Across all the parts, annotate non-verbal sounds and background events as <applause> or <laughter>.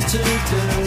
to do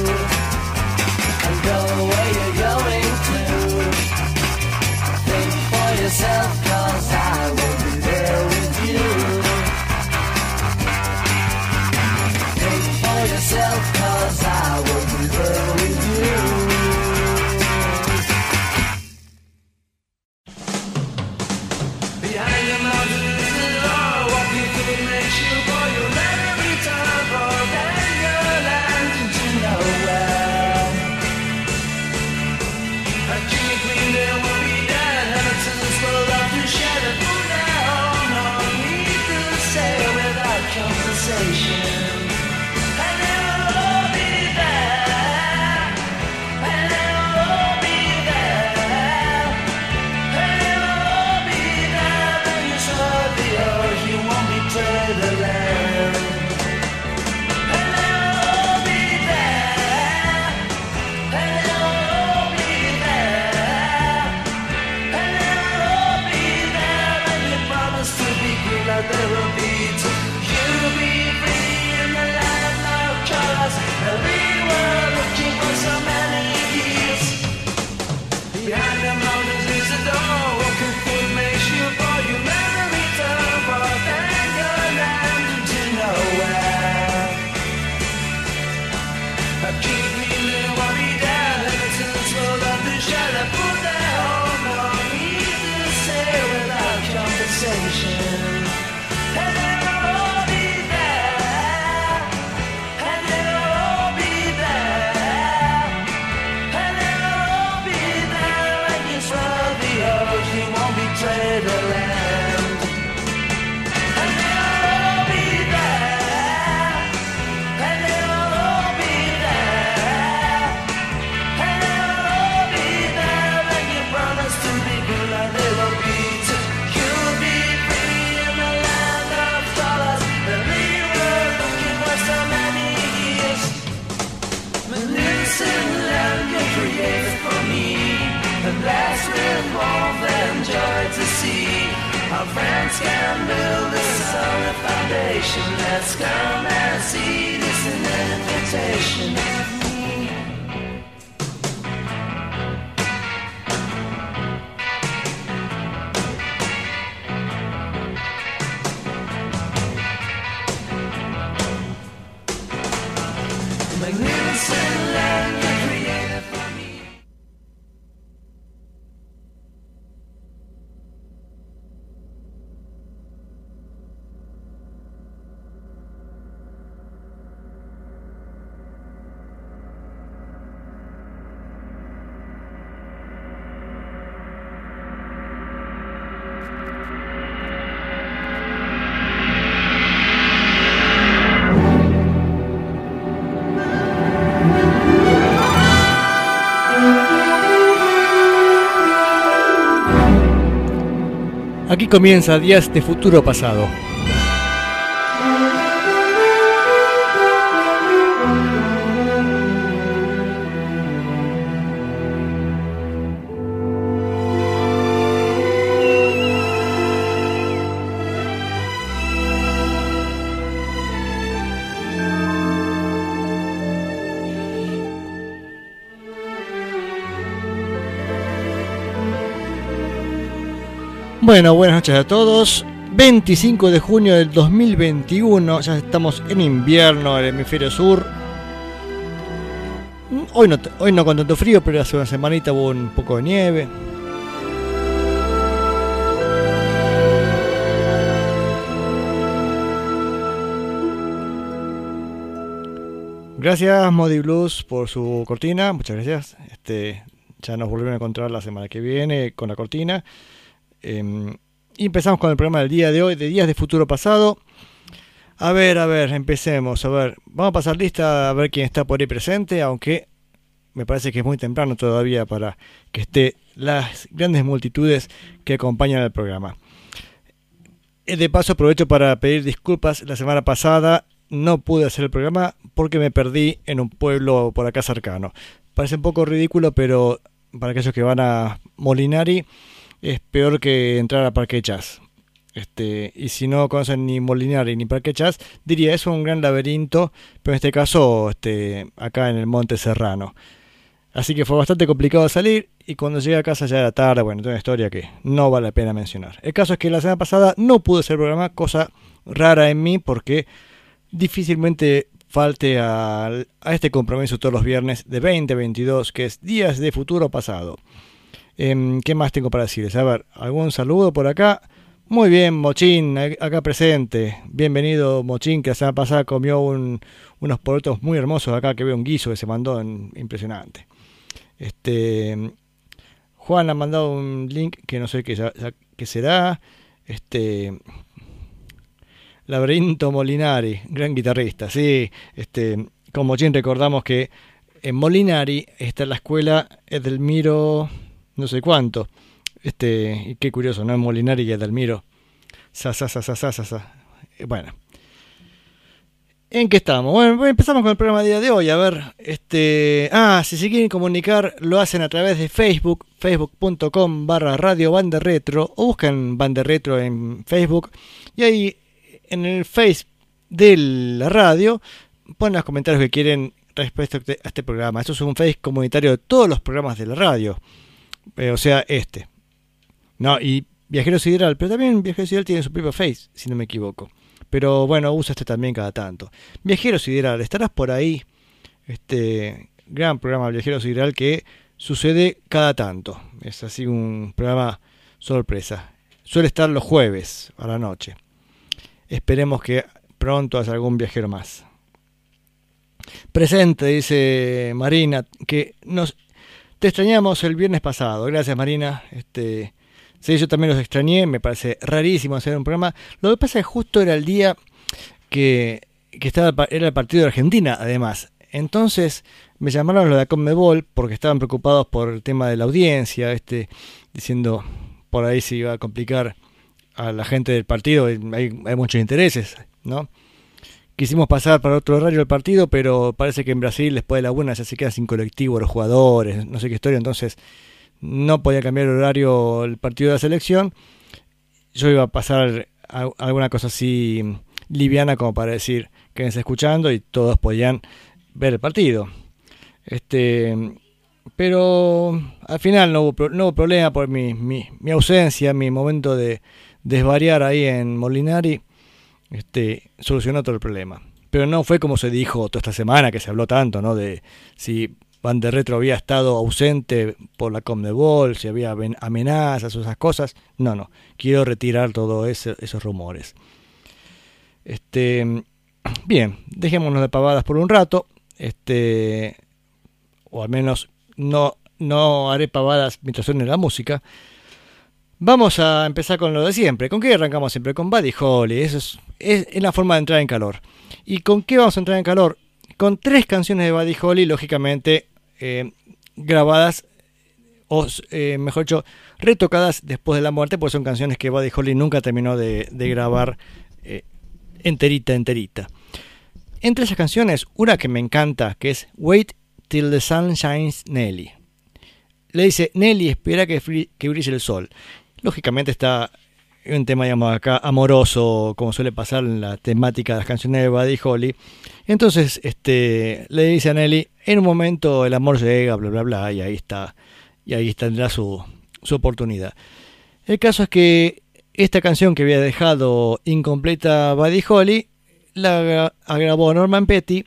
down. Aquí comienza Días de Futuro Pasado. Bueno, buenas noches a todos. 25 de junio del 2021, ya estamos en invierno en el hemisferio sur. Mm, Hoy no, hoy no con tanto frío, pero hace una semanita hubo un poco de nieve. Gracias Modi Blues por su cortina, muchas gracias. Este, ya nos volvieron a encontrar la semana que viene con la cortina. Eh, y empezamos con el programa del día de hoy, de Días de Futuro Pasado. A ver, a ver, empecemos. A ver, vamos a pasar lista a ver quién está por ahí presente, aunque me parece que es muy temprano todavía para que esté las grandes multitudes que acompañan al programa. Eh, De paso aprovecho para pedir disculpas. La semana pasada no pude hacer el programa porque me perdí en un pueblo por acá cercano. Parece un poco ridículo, pero para aquellos que van a Molinari es peor que entrar a Parque Jazz. Este, y si no conocen ni Molinari ni Parque Chas, diría es un gran laberinto, pero en este caso este, acá en el Monte Serrano. Así que fue bastante complicado salir y cuando llegué a casa ya era tarde, bueno, toda una historia que no vale la pena mencionar. El caso es que la semana pasada no pude hacer programa, cosa rara en mí porque difícilmente falte a, a este compromiso todos los viernes de 2022, que es Días de Futuro Pasado. Em, ¿Qué más tengo para decirles? A ver, algún saludo por acá. Muy bien, Mochín, acá presente. Bienvenido, Mochín, que la semana pasada comió unos porotos muy hermosos acá, que veo un guiso que se mandó, impresionante. Este, Juan ha mandado un link que no sé qué, qué será. Este, Laberinto Molinari, gran guitarrista, sí. Este, con Mochín recordamos que en Molinari está la escuela Edelmiro, no sé cuánto. Este, y qué curioso, ¿no? Molinari y Edelmiro. Sa, sa, sa, sa, sa, sa, Bueno. ¿En qué estamos? Bueno, empezamos con el programa día de hoy. A ver, este. Ah, si se quieren comunicar, lo hacen a través de Facebook, facebook.com barra radio bande retro, o buscan bande retro en Facebook, y ahí en el Face de la radio ponen los comentarios que quieren respecto a este programa. Esto es un Face comunitario de todos los programas de la radio. Eh, o sea, este. No, y Viajero Sideral, pero también Viajero Sideral tiene su propio Face, si no me equivoco. Pero bueno, usa este también cada tanto. Viajero Sideral, estarás por ahí. Este gran programa Viajero Sideral que sucede cada tanto. Es así un programa sorpresa. Suele estar los jueves a la noche. Esperemos que pronto haya algún viajero más. Presente, dice Marina, que nos te extrañamos el viernes pasado. Gracias, Marina. Este, sí, yo también los extrañé. Me parece rarísimo hacer un programa. Lo que pasa es que justo era el día que, estaba, era el partido de Argentina, además. Entonces me llamaron los de Conmebol porque estaban preocupados por el tema de la audiencia, este, diciendo por ahí se iba a complicar a la gente del partido, hay, hay muchos intereses, ¿no? Quisimos pasar para otro horario del partido, pero parece que en Brasil después de la buena ya se queda sin colectivo los jugadores, no sé qué historia, entonces no podía cambiar el horario el partido de la selección. Yo iba a pasar alguna cosa así liviana como para decir quédense escuchando y todos podían ver el partido. Este, pero al final no hubo, no hubo problema por mi, mi, mi ausencia, mi momento de, desvariar ahí en Molinari, este, solucionó todo el problema. Pero no fue como se dijo toda esta semana, que se habló tanto, ¿no? De si Van de Retro había estado ausente por la Comdebol, si había amenazas o esas cosas. No, no. Quiero retirar todos esos rumores. Este, bien, dejémonos de pavadas por un rato. Este, o al menos no, no haré pavadas mientras suene la música. Vamos a empezar con lo de siempre. ¿Con qué arrancamos siempre? Con Buddy Holly. Eso es, es, la forma de entrar en calor. ¿Y con qué vamos a entrar en calor? Con tres canciones de Buddy Holly, lógicamente eh, grabadas, o eh, mejor dicho, retocadas después de la muerte, pues son canciones que Buddy Holly nunca terminó de, grabar eh, enterita, enterita. Entre esas canciones, una que me encanta, que es Wait Till the Sun Shines Nelly. Le dice, Nelly, espera que, que brille el sol lógicamente está un tema, digamos, acá amoroso, como suele pasar en la temática de las canciones de Buddy Holly. Entonces, este, le dice a Nelly, en un momento el amor llega, bla, bla, bla, y ahí está, y ahí tendrá su, su oportunidad. El caso es que esta canción que había dejado incompleta Buddy Holly, la grabó Norman Petty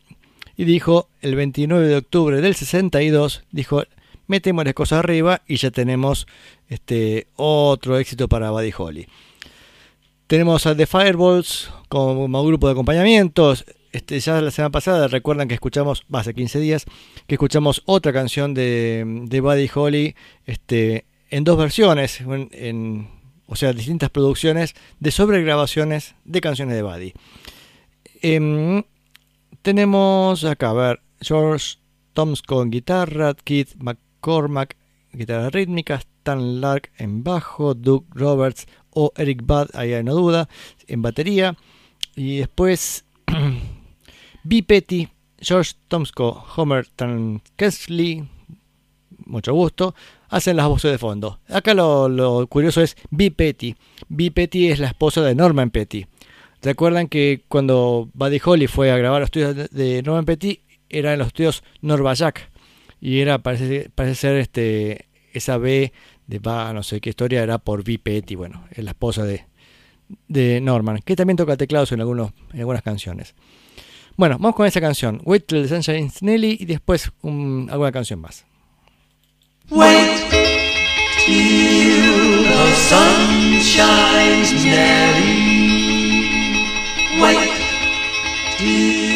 y dijo, el 29 de octubre del 62, dijo, metemos las cosas arriba y ya tenemos este, otro éxito para Buddy Holly. Tenemos a The Fireballs como grupo de acompañamientos. Este, ya la semana pasada recuerdan que escuchamos, hace 15 días, que escuchamos otra canción de, Buddy Holly este, en dos versiones, o sea, distintas producciones de sobregrabaciones de canciones de Buddy. Em, tenemos acá, a ver, George Tomsko en guitarra, Keith McCormack guitarra rítmica, Stan Lark en bajo, Doug Roberts o Eric Budd, ahí no duda, en batería. Y después <clears throat> B. Petty, George Tomsko, Homer Tan Kesley, mucho gusto, hacen las voces de fondo. Acá lo, curioso es B. Petty. B. Petty es la esposa de Norman Petty. Recuerdan que cuando Buddy Holly fue a grabar los estudios de- Norman Petty, era en los estudios Norvajack. Y era, parece, parece ser este, esa B de va, no sé qué historia, era por B. Petty. Bueno, es la esposa de, de Norman, que también toca teclados en, algunos, en algunas canciones. Bueno, vamos con esa canción, Wait Till the Sunshine Nelly, y después un- alguna canción más. Wait till the sun shines merry. Wait till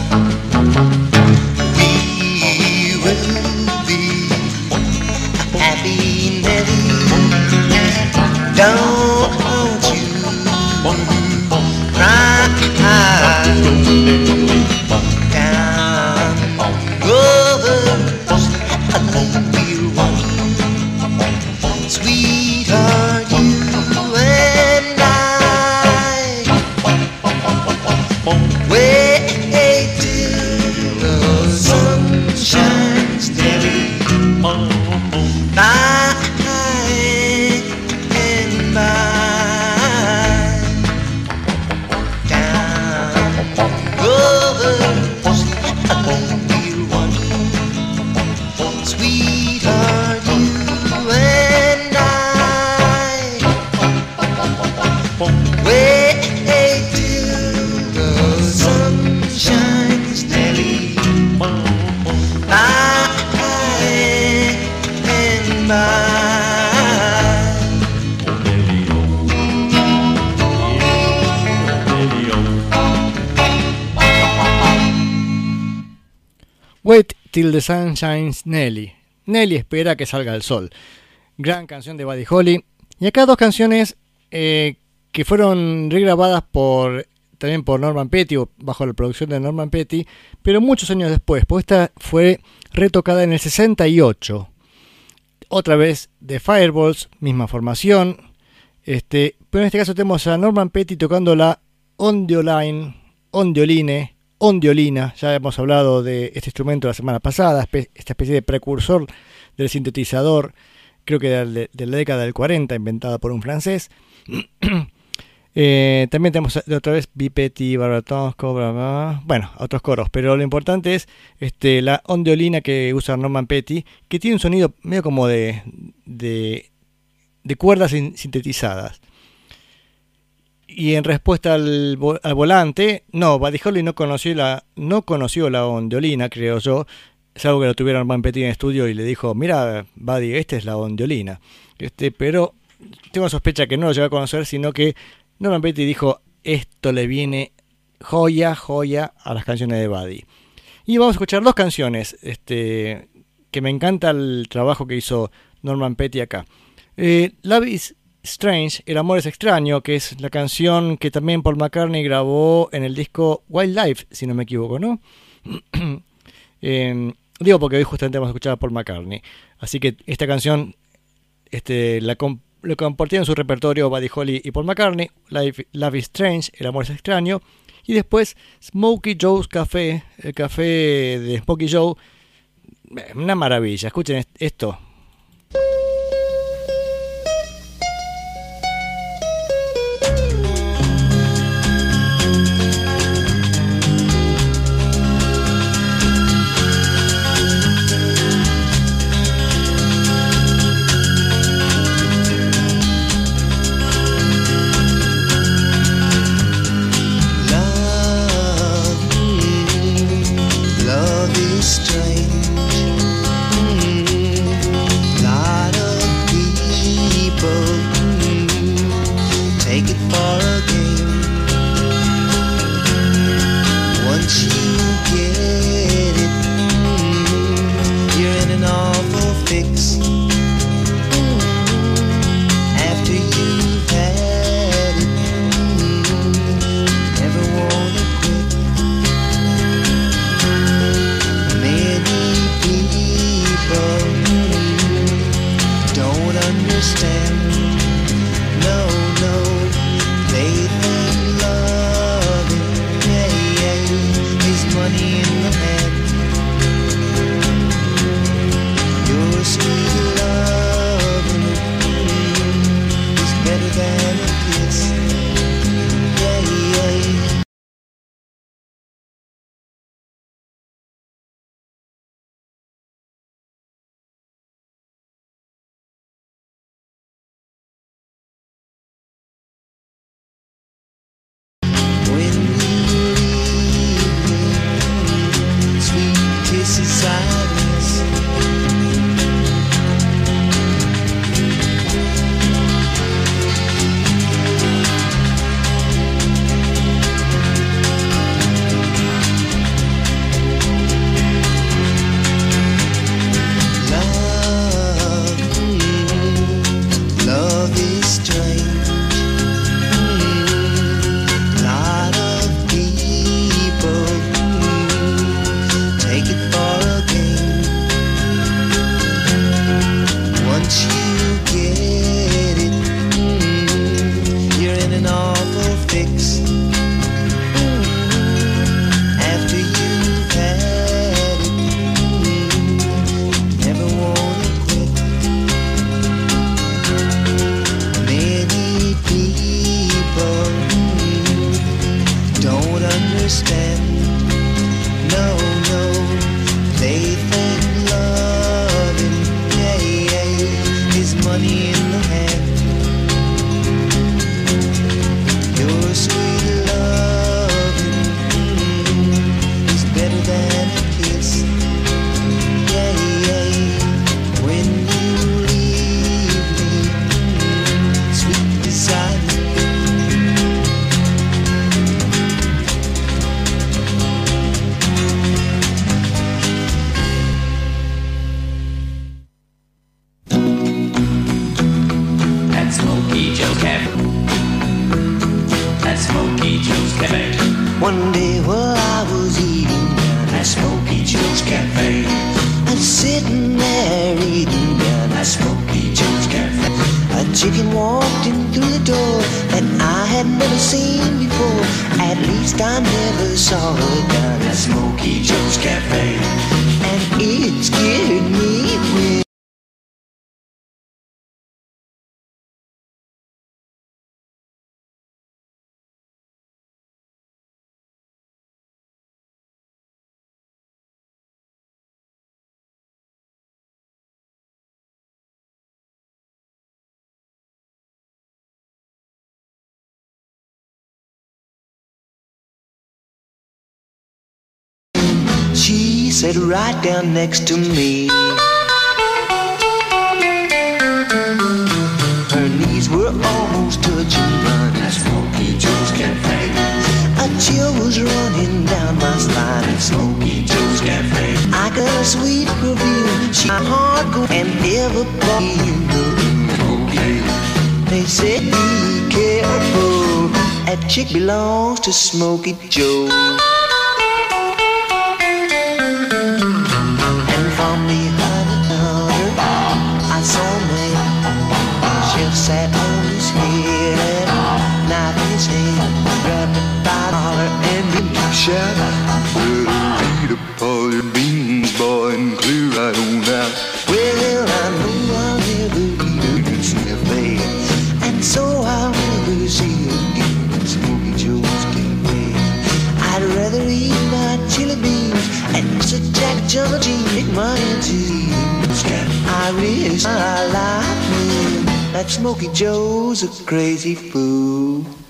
The Sun Shines Nelly. Nelly espera que salga el sol. Gran canción de Buddy Holly. Y acá dos canciones eh, que fueron regrabadas por también por Norman Petty o bajo la producción de Norman Petty, pero muchos años después, pues esta fue retocada en el 68. Otra vez de Fireballs, misma formación. Este, pero en este caso tenemos a Norman Petty tocando la ondioline, ondioline, ondiolina. Ya hemos hablado de este instrumento la semana pasada, esta especie de precursor del sintetizador, creo que de, de la década del 40, inventada por un francés. <clears throat> Eh, también tenemos otra vez Bipetti, Baratons, Cobra, bla, bla. bueno, otros coros, pero lo importante es este, la ondeolina que usa Norman Petty, que tiene un sonido medio como de, cuerdas sin- sintetizadas. Y en respuesta al, al volante, no, Buddy Holly no conoció la, no conoció la ondeolina, creo yo. Es algo que lo tuvieron Norman Petty en estudio y le dijo, mira, Buddy, esta es la ondeolina. Este, pero tengo sospecha que no lo llegó a conocer, sino que Norman Petty dijo, esto le viene joya, joya a las canciones de Buddy. Y vamos a escuchar dos canciones, este, que me encanta el trabajo que hizo Norman Petty acá. Eh, Strange, El amor es extraño, que es la canción que también Paul McCartney grabó en el disco Wildlife, si no me equivoco, ¿no? Eh, <clears throat> digo porque hoy justamente vamos a escuchar a Paul McCartney. Así que esta canción este, la com- lo compartieron en su repertorio Buddy Holly y Paul McCartney, Love is Strange, El amor es extraño, y después Smokey Joe's Café, el café de Smokey Joe, una maravilla, escuchen est- esto. Sat right down next to me. Her knees were almost touching mine. At Smoky Joe's Cafe. A chill was running down my spine. At Smoky Joe's Cafe. I got a sweet perfume. She hardcore and brought in the room. Smoky. They said be careful. That chick belongs to Smokey Joe. Well, I know I'll never eat a bag. And so I'll never see again at Smoky Joe's Cafe. I'd rather eat my chili beans and Mr. Jack my ends I. That Smoky Joe's a crazy fool.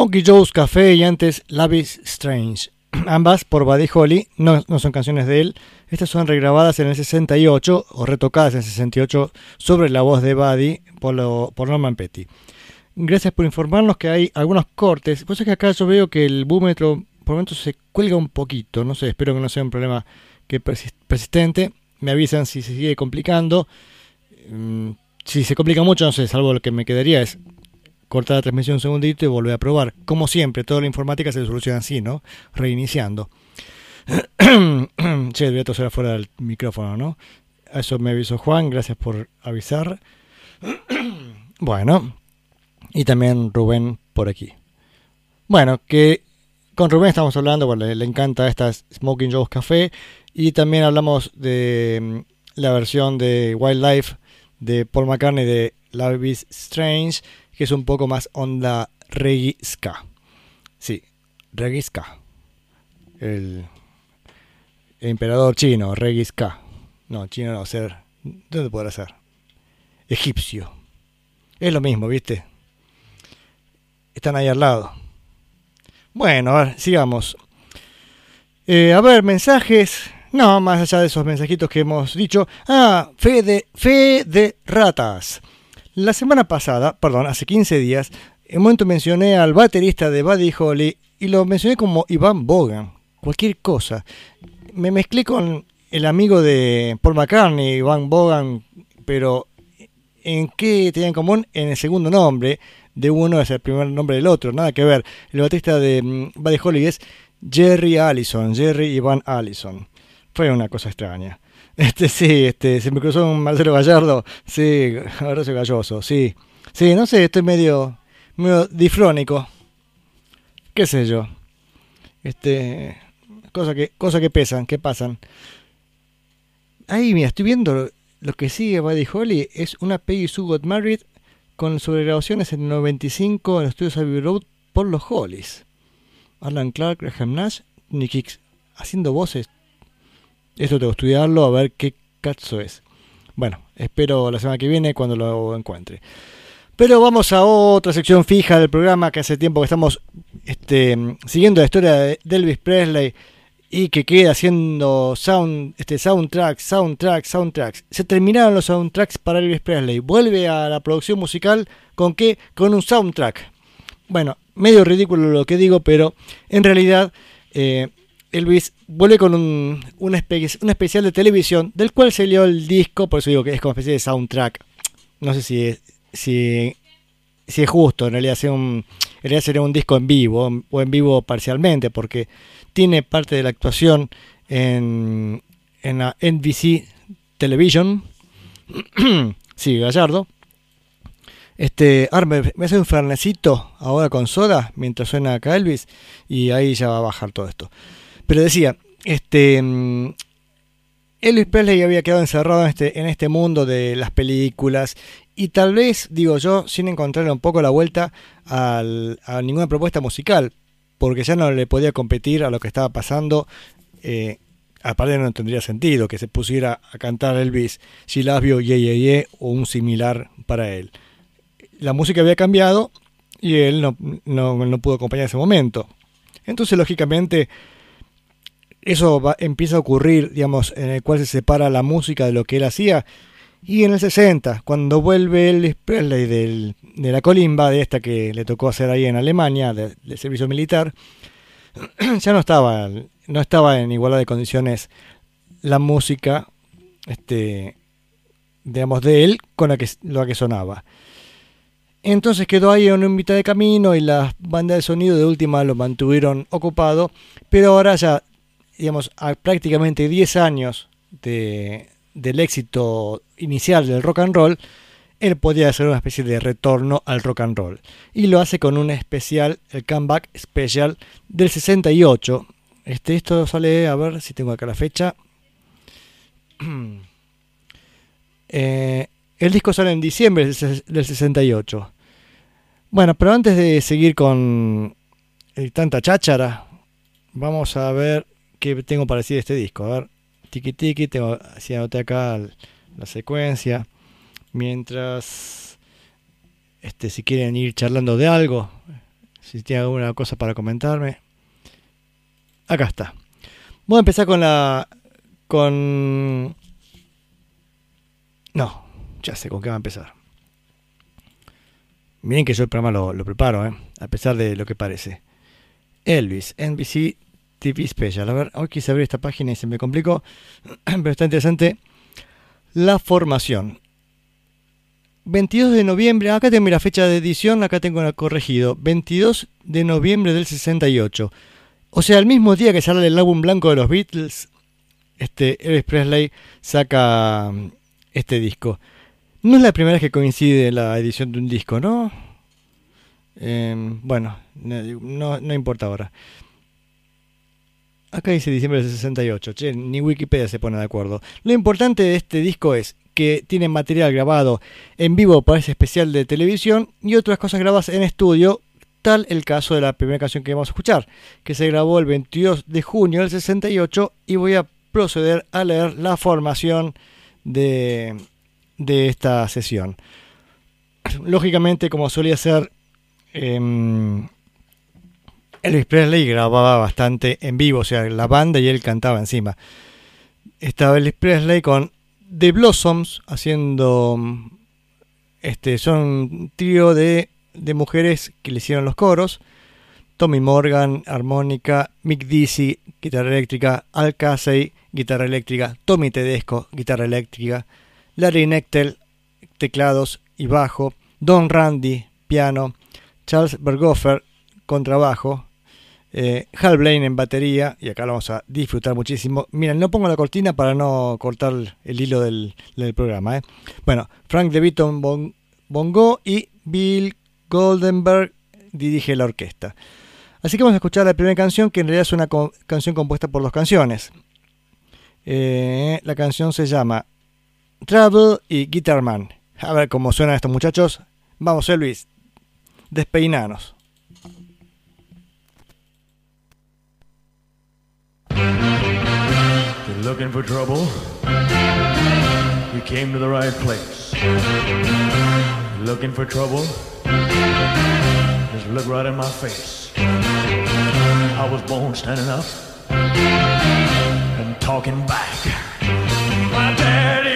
Smokey Joe's Café y antes Love is Strange. <clears throat> Ambas por Buddy Holly, no, no son canciones de él. Estas son regrabadas en el 68 o retocadas en el 68 sobre la voz de Buddy por, lo- por Norman Petty. Gracias por informarnos que hay algunos cortes. Pues es que acá yo veo que el búmetro por momentos se cuelga un poquito. No sé, espero que no sea un problema persistente. Me avisan si se sigue complicando. Mm, Si se complica mucho, no sé, salvo lo que me quedaría es cortar la transmisión un segundito y volver a probar. Como siempre, toda la informática se soluciona así, ¿no? Reiniciando. <clears throat> che, debería toser afuera del micrófono, ¿no? Eso me avisó Juan, gracias por avisar. <clears throat> bueno, y también Rubén por aquí. Bueno, que con Rubén estamos hablando, bueno, le, le encanta esta Smoking Joe's Café y también hablamos de mm, la versión de Wildlife de Paul McCartney de Love is Strange, que es un poco más onda reggae. Sí, reggae el, emperador chino, Regis K. No, chino no, ser. ¿Dónde podrá ser? Egipcio. Es lo mismo, ¿viste? Están ahí al lado. Bueno, a ver, sigamos. Eh, a ver, mensajes. No, más allá de esos mensajitos que hemos dicho. Ah, fe de, fe de ratas. La semana pasada, perdón, hace 15 días, en un momento mencioné al baterista de Buddy Holly y lo mencioné como Iván Bogan. Cualquier cosa. Me mezclé con el amigo de Paul McCartney, Iván Bogan, pero ¿en qué tenían en común? En el segundo nombre de uno es el primer nombre del otro, nada que ver. El baterista de mm, Buddy Holly es Jerry Allison, Jerry Iván Allison. Fue una cosa extraña. Este sí, este, se me cruzó un Marcelo Gallardo, sí, Horacio Galloso, sí. Sí, no sé, estoy medio, medio difrónico. ¿Qué sé yo? Este, cosa que, cosa que pesan, que pasan. Ahí, mira, estoy viendo lo que sigue Buddy Holly, es una Peggy Sue Got Married con sobregrabaciones en el 95 en los estudios Abbey Road por los Hollies. Alan Clark, Graham Nash, Nick Hicks haciendo voces. Esto tengo que estudiarlo a ver qué caso es. Bueno, espero la semana que viene cuando lo encuentre. Pero vamos a otra sección fija del programa que hace tiempo que estamos este, siguiendo la historia de Elvis Presley y que queda haciendo sound, este, soundtracks, soundtracks, soundtracks. Se terminaron los soundtracks para Elvis Presley. Vuelve a la producción musical con qué? Con un soundtrack. Bueno, medio ridículo lo que digo, pero en realidad eh, Elvis vuelve con un, una, un especial de televisión del cual dio el disco, por eso digo que es como especie de soundtrack. No sé si es, si, si es justo, en realidad, sea un, en realidad sería un disco en vivo o en vivo parcialmente, porque tiene parte de la actuación en, en la NBC Television. <clears throat> sí, Gallardo. Este, ahora me, me hace un fernecito ahora con soda mientras suena acá Elvis y ahí ya va a bajar todo esto. Pero decía, este mm, Elvis Presley había quedado encerrado en este, en este mundo de las películas y tal vez, digo yo, sin encontrarle un poco la vuelta a ninguna propuesta musical, porque ya no le podía competir a lo que estaba pasando. Eh, aparte no tendría sentido que se pusiera a cantar Elvis You, Yeah, Yeah, Yeah o un similar para él. La música había cambiado y él no, no, no pudo acompañar ese momento. Entonces, lógicamente, eso va- empieza a ocurrir, digamos, en el cual se separa la música de lo que él hacía. Y en el 60, cuando vuelve Elvis Presley del- de la colimba, de esta que le tocó hacer ahí en Alemania, de- del servicio militar, <clears throat> ya no estaba, no estaba en igualdad de condiciones la música, este, digamos, de él con la que, lo que sonaba. Entonces quedó ahí en un mitad de camino y las bandas de sonido de última lo mantuvieron ocupado, pero ahora ya, digamos, a prácticamente 10 años de, del éxito inicial del rock and roll, él podía hacer una especie de retorno al rock and roll. Y lo hace con un especial, el comeback special del 68. Este, esto sale, a ver si tengo acá la fecha. <clears throat> Eh, el disco sale en diciembre del ses- del 68. Bueno, pero antes de seguir con tanta cháchara, vamos a ver qué tengo para decir de este disco. A ver, tiki tiki, tengo así anoté acá la secuencia. Mientras, este, si quieren ir charlando de algo, si tienen alguna cosa para comentarme, acá está. Voy a empezar con la, con, no, ya sé con qué va a empezar. Miren que yo el programa lo, lo preparo, ¿eh? a pesar de lo que parece. Elvis, NBC TV Special. A ver, hoy quise abrir esta página y se me complicó, <clears throat> pero está interesante. La formación. 22 de noviembre, acá tengo la fecha de edición, acá tengo la corregido. 22 de noviembre del 68. O sea, el mismo día que sale el álbum blanco de los Beatles, este Elvis Presley saca mm, este disco. No es la primera vez que coincide la edición de un disco, ¿no? Eh, bueno, no, no, no importa ahora. Acá dice diciembre del 68, che, ni Wikipedia se pone de acuerdo. Lo importante de este disco es que tiene material grabado en vivo para ese especial de televisión y otras cosas grabadas en estudio Tal el caso de la primera canción que vamos a escuchar, que se grabó el 22 de junio del 68 y voy a proceder a leer la formación de, de esta sesión. Lógicamente, como solía ser, em, Elvis Presley grababa bastante en vivo, o sea, la banda y él cantaba encima. Estaba Elvis Presley con The Blossoms haciendo este son un trío de, de mujeres que le hicieron los coros. Tommy Morgan, armónica, Mick Dizzy, guitarra eléctrica, Al Casey, guitarra eléctrica, Tommy Tedesco, guitarra eléctrica, Larry Nectel, teclados y bajo, Don Randy, piano, Charles Berghofer, contrabajo, eh, Hal Blaine en batería, y acá lo vamos a disfrutar muchísimo. Miren, no pongo la cortina para no cortar el hilo del, programa. ¿eh? Bueno, Frank DeVito en bon- bongo y Bill Goldenberg dirige la orquesta. Así que vamos a escuchar la primera canción, que en realidad es una canción compuesta por dos canciones. Eh, la canción se llama Travel y Guitar Man. A ver cómo suenan estos muchachos. Vamos, eh, Luis. Despeinanos. Looking for trouble? You came to the right place. Looking for trouble? Just look right in my face. I was born standing up and talking back. My daddy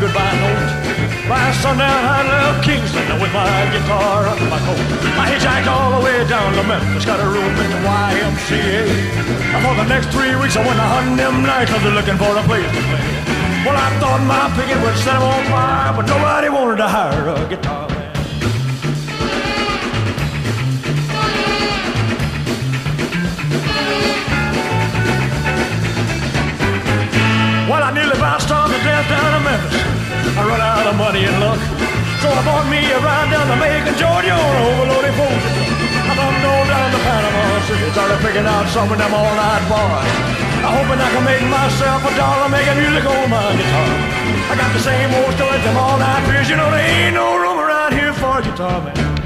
goodbye note. I left Kingston with my guitar my coat. I hitchhiked all the way down to Memphis, got a room at the YMCA. And for the next three weeks, I went a hunting them nightclubs looking for a place to play. Well, I thought my picket would set on fire, but nobody wanted to hire a guitar Well, I nearly about starved to death down in Memphis. I run out of money and luck. So I bought me a ride down to Macon, Georgia on an overloaded boat. I thumbed on down to Panama City, started picking out some of them all-night bars. I'm hoping I can make myself a dollar making music on my guitar. I got the same old story, them all-night beers. You know there ain't no room around here for a guitar man.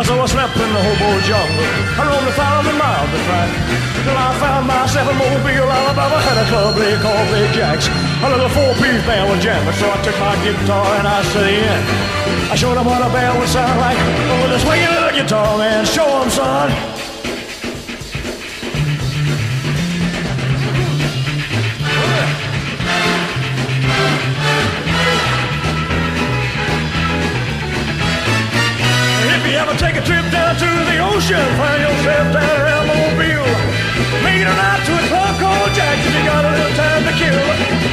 So I slept in the hobo jungle. I roamed a thousand miles to track. Till I found myself in Mobile, Alabama. Had a club they called Big Jacks. A little four-piece band was jamming, so I took my guitar and I set in. I showed them what a band would sound like. With a swinging little guitar, man. Show 'em, son. You ever take a trip down to the ocean, find yourself down around Mobile. Make it a night to a club called Jack's if you got a little time to kill.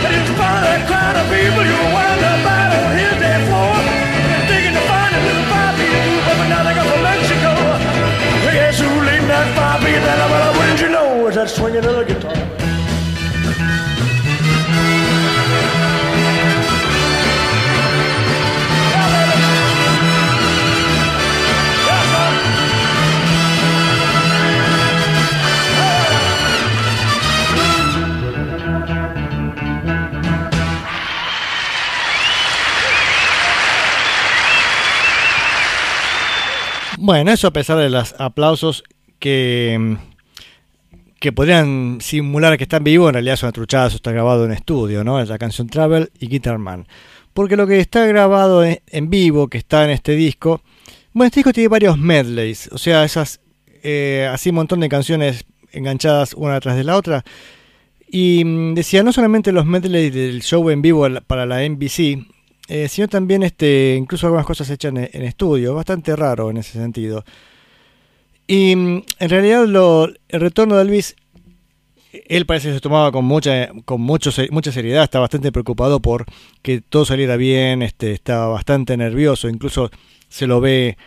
And in spite of that crowd of people, you'll wind up out on his dance floor. And digging to find a little beat group up and down they go from Mexico. Guess who leading that beat band? Well, wouldn't you know, it's that swinging little guitar. Bueno, eso a pesar de los aplausos que, que podrían simular que está en vivo, en realidad es una truchada, eso está grabado en estudio, ¿no? La canción Travel y Guitar Man. Porque lo que está grabado en, vivo, que está en este disco, bueno, este disco tiene varios medleys, o sea, esas eh, así un montón de canciones enganchadas una tras de la otra. Y mm, decía, no solamente los medleys del show en vivo para la NBC, eh, sino también este, incluso algunas cosas hechas en, en estudio, bastante raro en ese sentido. Y mm, en realidad lo- el retorno de Elvis, él parece que se tomaba con mucha, con mucha seriedad, estaba bastante preocupado por que todo saliera bien, este, estaba bastante nervioso, incluso se lo ve,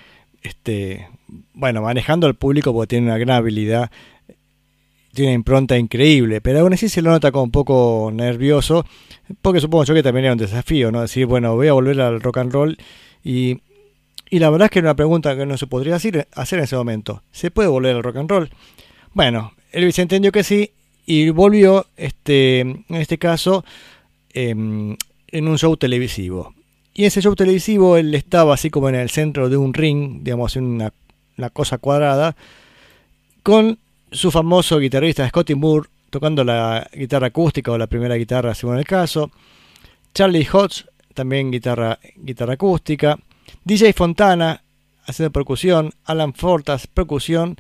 este, bueno, manejando al público porque tiene una gran habilidad, tiene una impronta increíble, pero aún así se lo nota como un poco nervioso, porque supongo yo que también era un desafío, ¿no? Decir, bueno, voy a volver al rock and roll y, y la verdad es que era una pregunta que no se podría hacer, hacer en ese momento. ¿Se puede volver al rock and roll? Bueno, Elvis entendió que sí y volvió, este, en este caso, em, en un show televisivo. Y ese show televisivo él estaba así como en el centro de un ring, digamos, en una, una cosa cuadrada, con su famoso guitarrista Scotty Moore tocando la guitarra acústica o la primera guitarra según el caso, Charlie Hodge también guitarra, guitarra acústica, DJ Fontana haciendo percusión, Alan Fortas percusión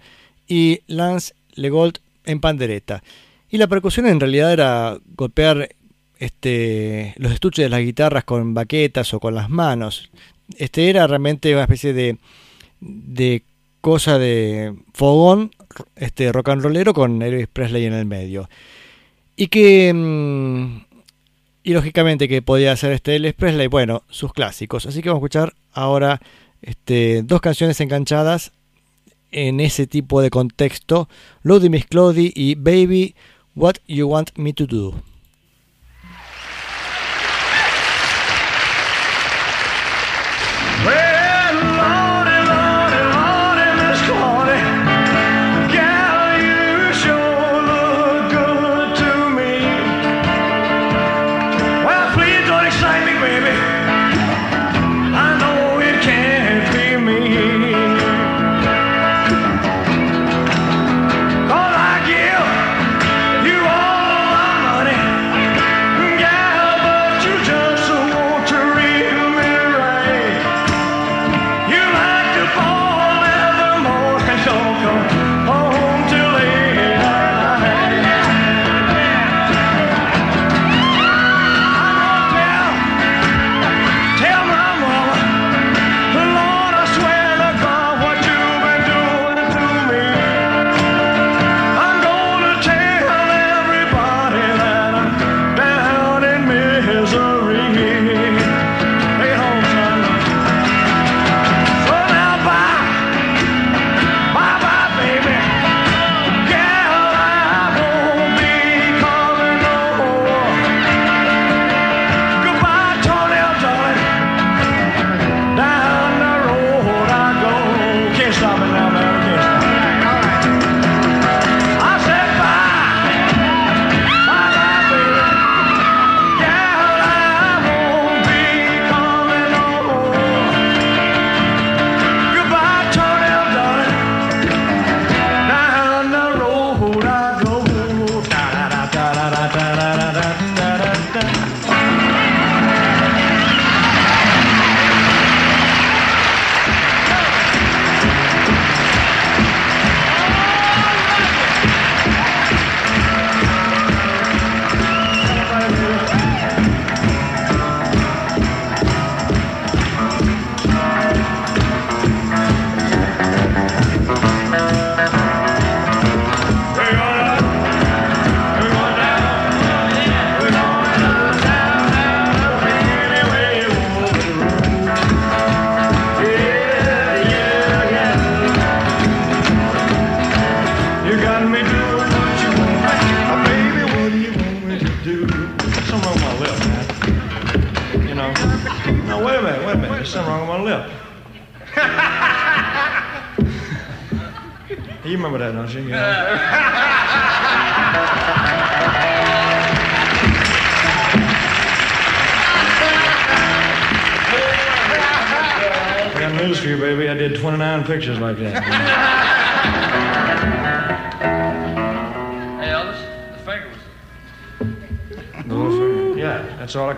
y Lance Legault en pandereta. Y la percusión en realidad era golpear este, los estuches de las guitarras con baquetas o con las manos. Este era realmente una especie de, de cosa de fogón este rock and rollero con Elvis Presley en el medio. Y que mm, y lógicamente que podía hacer este Elvis Presley, bueno, sus clásicos. Así que vamos a escuchar ahora este, dos canciones enganchadas en ese tipo de contexto, Lodi Miss Clody y Baby What You Want Me to Do.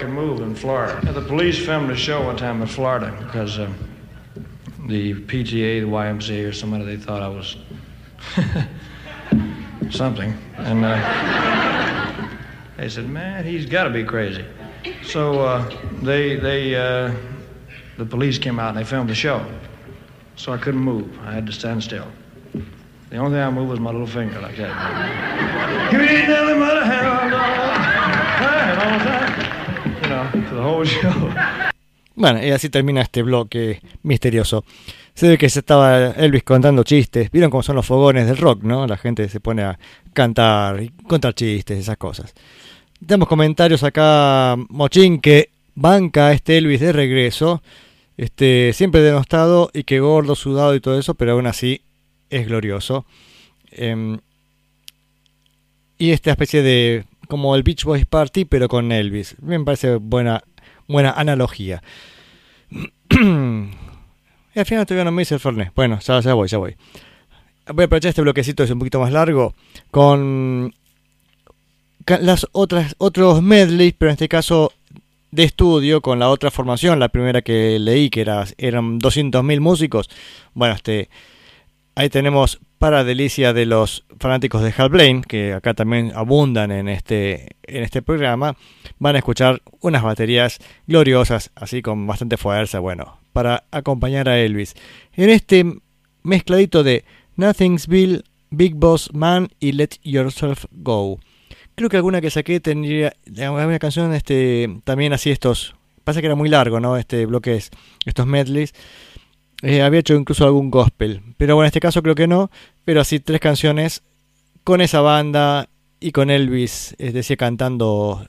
Move in Florida. The police filmed a show one time in Florida because um, the PTA, the YMCA, or somebody, they thought I was <laughs> something. And uh, they said, man, he's got to be crazy. So uh, they, they, uh, the police came out and they filmed the show. So I couldn't move. I had to stand still. The only thing I moved was my little finger like that. you ain't nothing but a. Crying all the time. You know, Bueno, y así termina este bloque misterioso. Se ve que se estaba Elvis contando chistes. Vieron cómo son los fogones del rock, ¿no? La gente se pone a cantar y contar chistes, esas cosas. Tenemos comentarios acá, Mochín, que banca a este Elvis de regreso. Este, siempre denostado y que gordo, sudado y todo eso, pero aún así es glorioso. Em, y esta especie de como el Beach Boys Party, pero con Elvis. Me parece buena, buena analogía. <clears throat> y al final todavía no me dice el Fernet. Bueno, ya, ya voy, ya voy. Voy a aprovechar este bloquecito, es un poquito más largo, con las otras otros medleys, pero en este caso de estudio con la otra formación, la primera que leí que era, eran 200.000 músicos. Bueno, este ahí tenemos para delicia de los fanáticos de Hal Blaine, que acá también abundan en este en este programa, van a escuchar unas baterías gloriosas, así con bastante fuerza, bueno, para acompañar a Elvis. En este mezcladito de Nothingsville, Big Boss Man y Let Yourself Go. Creo que alguna que saqué tendría alguna canción este también así estos pasa que era muy largo, ¿no? Este bloque es estos medleys. Eh, había hecho incluso algún gospel, pero bueno, en este caso creo que no, pero así tres canciones con esa banda y con Elvis, es decir, cantando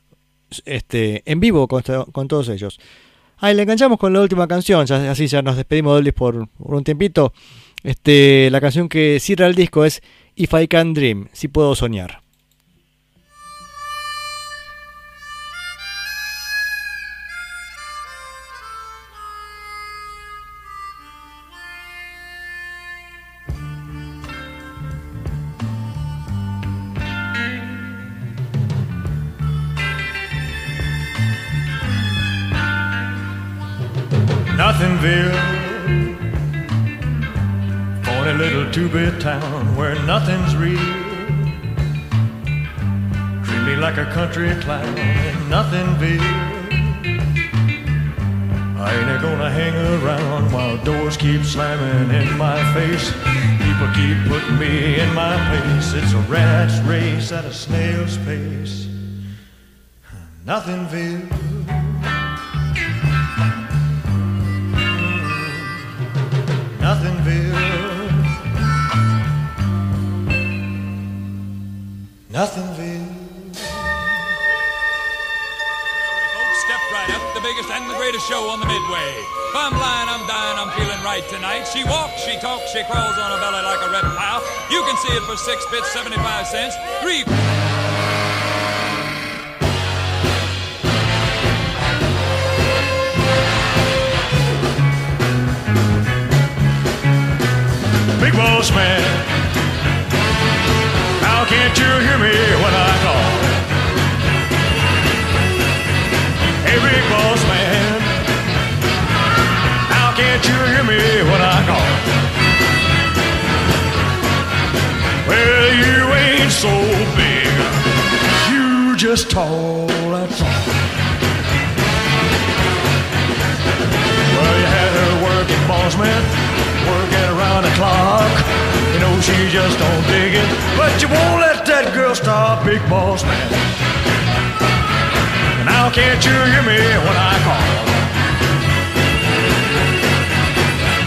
este en vivo con, to- con todos ellos. Ahí le enganchamos con la última canción, así ya nos despedimos de Elvis por, por un tiempito. Este, la canción que cierra el disco es If I Can Dream, si puedo soñar. a rat's race at a snail's pace. Nothing feels. Nothing feels. Nothing feels. Biggest and the greatest show on the Midway. I'm lying, I'm dying, I'm feeling right tonight. She walks, she talks, she crawls on her belly like a reptile. You can see it for six bits, 75 cents. Three. Big boss man. How can't you hear me when I call? So big. You just tall, that's all. Well, you had her working, boss man, working around the clock. You know she just don't dig it, but you won't let that girl stop, big boss man. Now can't you hear me when I call?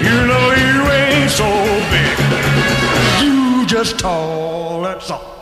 You know you ain't so big, you just tall, that's all.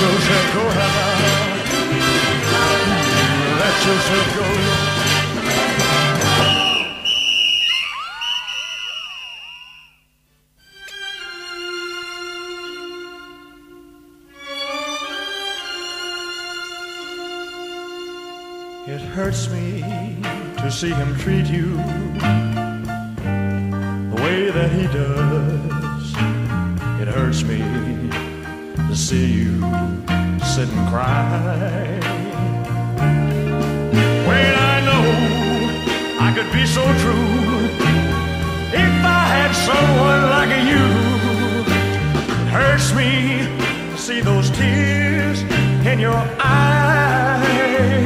Yourself go. Let yourself go. It hurts me to see him treat you the way that he does. It hurts me see you sit and cry. When I know I could be so true if I had someone like you. It hurts me to see those tears in your eyes.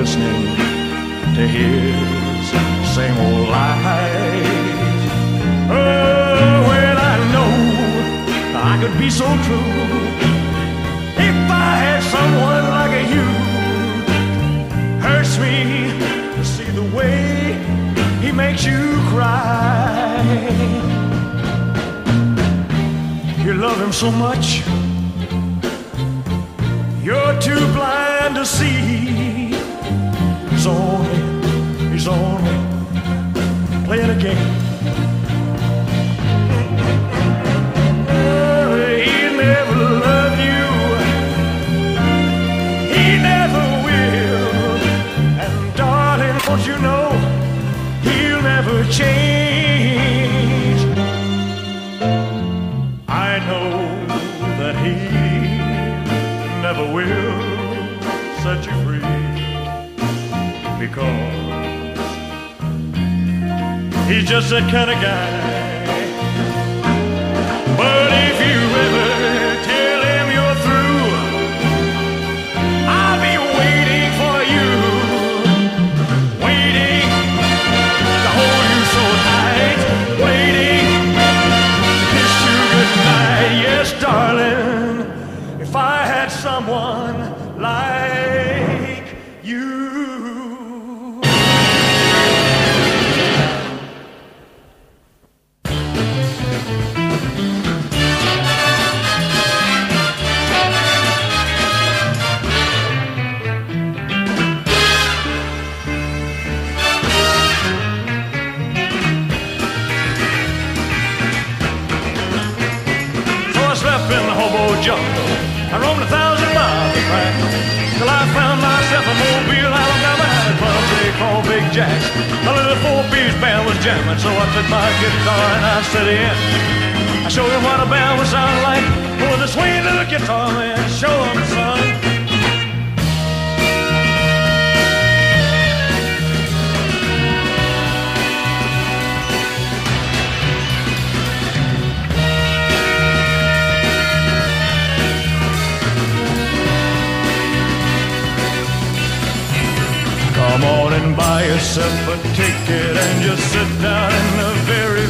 Listening to his same old lies. Oh, when I know I could be so true if I had someone like you. Hurts me to see the way he makes you cry. You love him so much. You're too blind to see. He's only, he's only playing a game. He never loved you. He never will. And darling, don't you know he'll never change? I know that he because he's just that kind of guy. But if you ever Jack's. Little four-piece band was jamming, so I took my guitar and I set in. I showed him what a band would sound like with a swing the guitar, man. Show him, son. yourself a ticket and just sit down in the very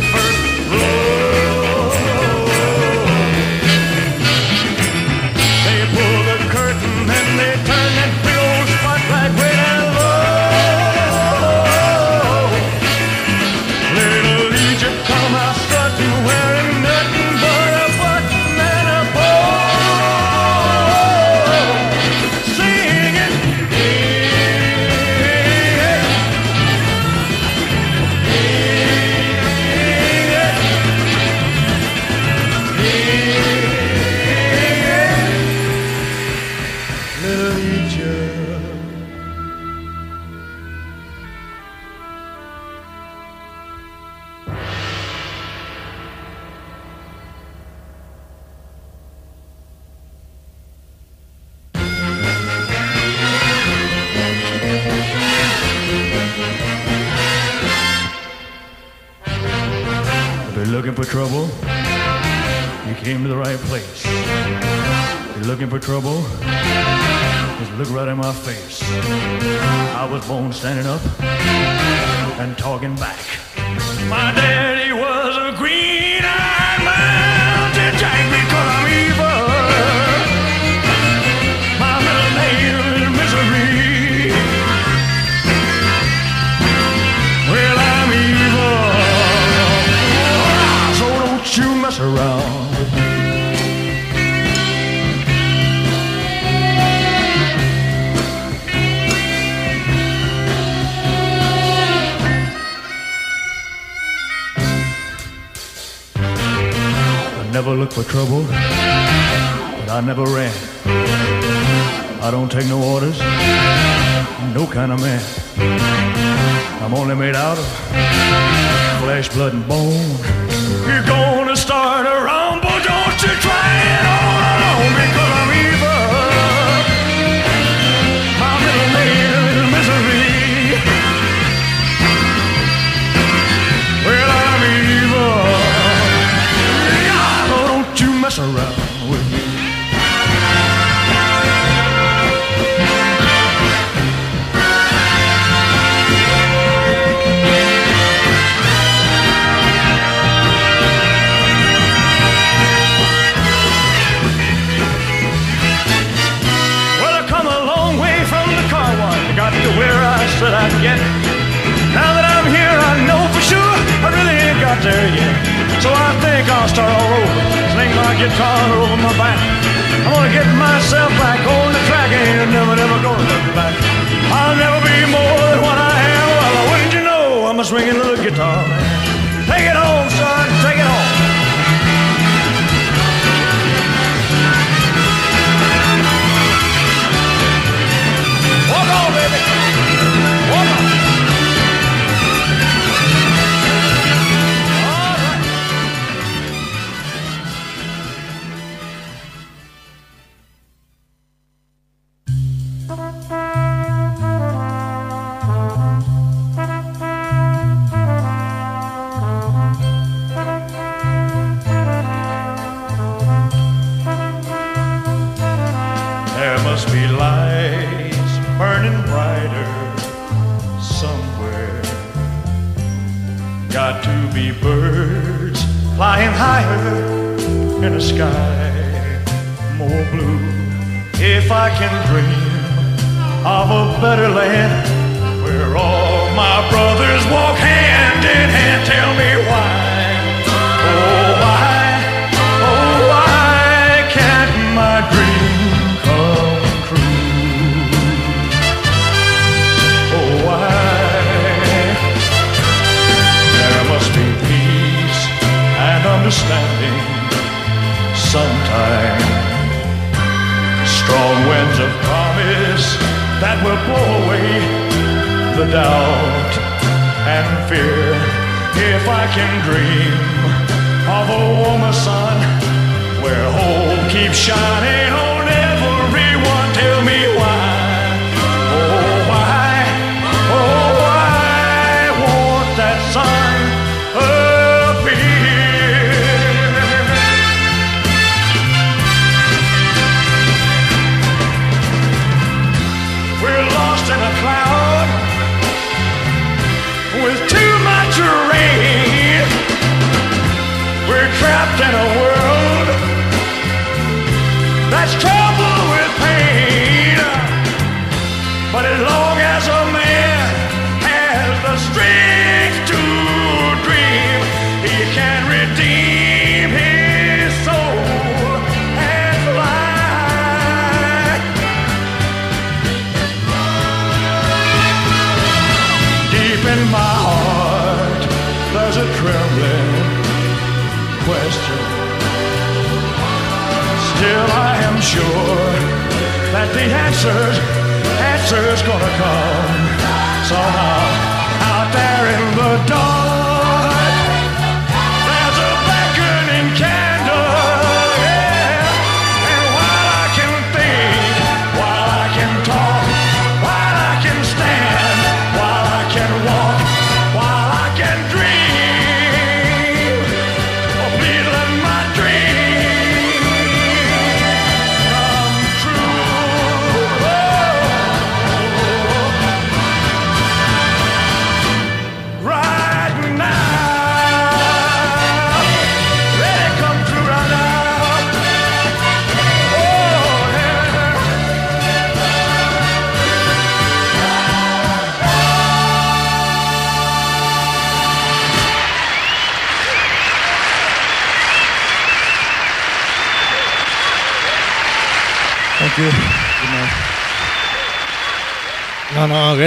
standing up. out of flesh, blood, and bone. guitar on my back. I'm gonna get myself back on the track and never, never gonna look back. I'll never be more than what I am. Well, wouldn't you know, I'm a swinging little guitar man. Take it on.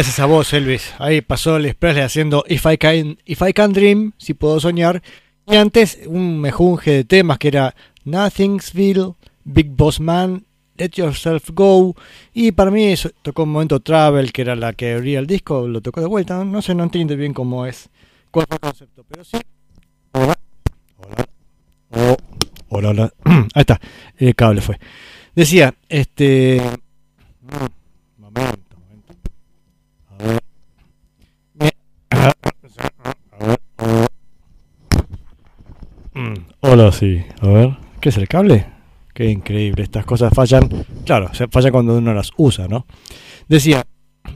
Gracias a vos, Elvis. Ahí pasó el Presley haciendo If I Can, If I Can Dream, si puedo soñar. Y antes un mejunje de temas que era Nothingsville, Big Boss Man, Let Yourself Go. Y para mí eso, tocó un momento Travel, que era la que abría el disco, lo tocó de vuelta. No, sé, no entiendo bien cómo es, cuál fue el concepto, pero sí. Hola, hola, oh, hola, hola. <clears throat> Ahí está, el cable fue. Decía, este. Mm, Hola, sí. A ver. ¿Qué es el cable? Qué increíble. Estas cosas fallan. Claro, se falla cuando uno las usa, ¿no? Decía.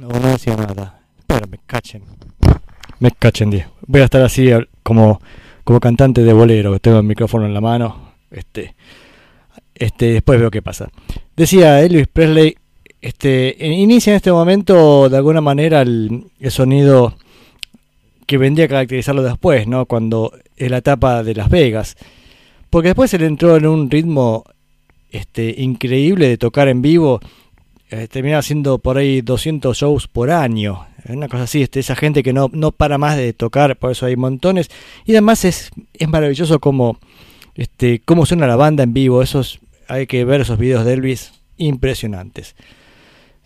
No, no decía nada. Pero me cachen. Me cachen 10. Voy a estar así como, como cantante de bolero. Tengo el micrófono en la mano. Este. Este, después veo qué pasa. Decía Elvis Presley, este, inicia en este momento de alguna manera el, el sonido que vendría a caracterizarlo después, ¿no? Cuando es la etapa de Las Vegas. Porque después él entró en un ritmo este, increíble de tocar en vivo. Eh, terminaba haciendo por ahí 200 shows por año. Una cosa así, este, esa gente que no, no para más de tocar, por eso hay montones. Y además es, es maravilloso como, este, cómo suena la banda en vivo. Esos, hay que ver esos videos de Elvis impresionantes.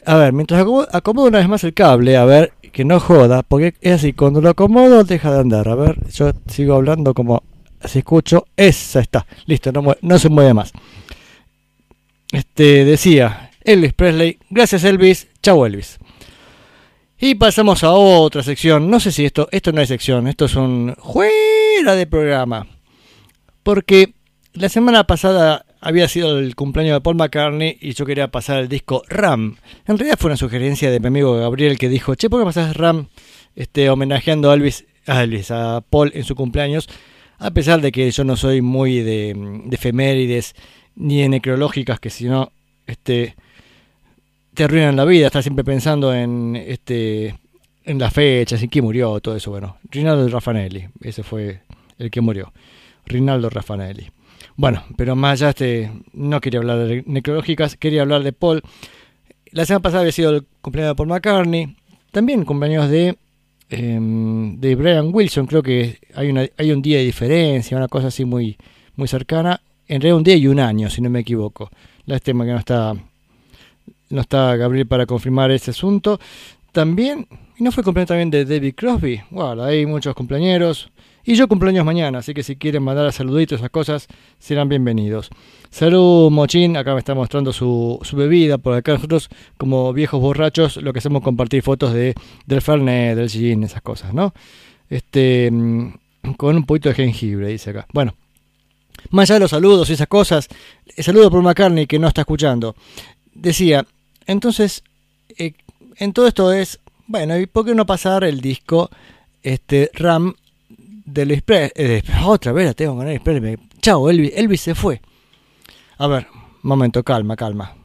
A ver, mientras acomodo, una vez más el cable, a ver, que no joda, porque es así, cuando lo acomodo deja de andar. A ver, yo sigo hablando como así escucho. Esa está, listo, no, no se mueve más. Este, decía Elvis Presley, gracias Elvis, chau Elvis. Y pasamos a otra sección. No sé si esto, esto no es sección, esto es un fuera de programa. Porque la semana pasada había sido el cumpleaños de Paul McCartney y yo quería pasar el disco Ram. En realidad fue una sugerencia de mi amigo Gabriel que dijo, che, ¿por qué pasás Ram este, homenajeando a Elvis, a Paul en su cumpleaños? A pesar de que yo no soy muy de, de efemérides ni de necrológicas, que si no, este, te arruinan la vida, estás siempre pensando en, este, en las fechas, en quién murió, todo eso. Bueno, Rinaldo Raffanelli, ese fue el que murió. Rinaldo Raffanelli. Bueno, pero más allá, este, no quería hablar de necrológicas, quería hablar de Paul. La semana pasada había sido el cumpleaños de McCartney, también cumpleaños de, em, de Brian Wilson, creo que hay, una, hay un día de diferencia, una cosa así muy, muy cercana. En realidad un día y un año, si no me equivoco. Lástima que no está, no está Gabriel para confirmar ese asunto. También, y no fue cumpleaños también de David Crosby. Bueno, hay muchos cumpleaños. Y yo cumpleaños mañana, así que si quieren mandar saluditos, esas cosas, serán bienvenidos. Salud, Mochín, acá me está mostrando su, su bebida, por acá nosotros, como viejos borrachos, lo que hacemos es compartir fotos de, del Fernet, del gin, esas cosas, ¿no? Este, mm, con un poquito de jengibre, dice acá. Bueno, más allá de los saludos y esas cosas, el saludo por McCartney que no está escuchando. Decía, entonces, eh, en todo esto es, bueno, ¿y por qué no pasar el disco este Ram de Elvis Presley? otra vez la tengo con Elvis Presley. Chao, Elvis, Elvis se fue. A ver, momento, calma, calma.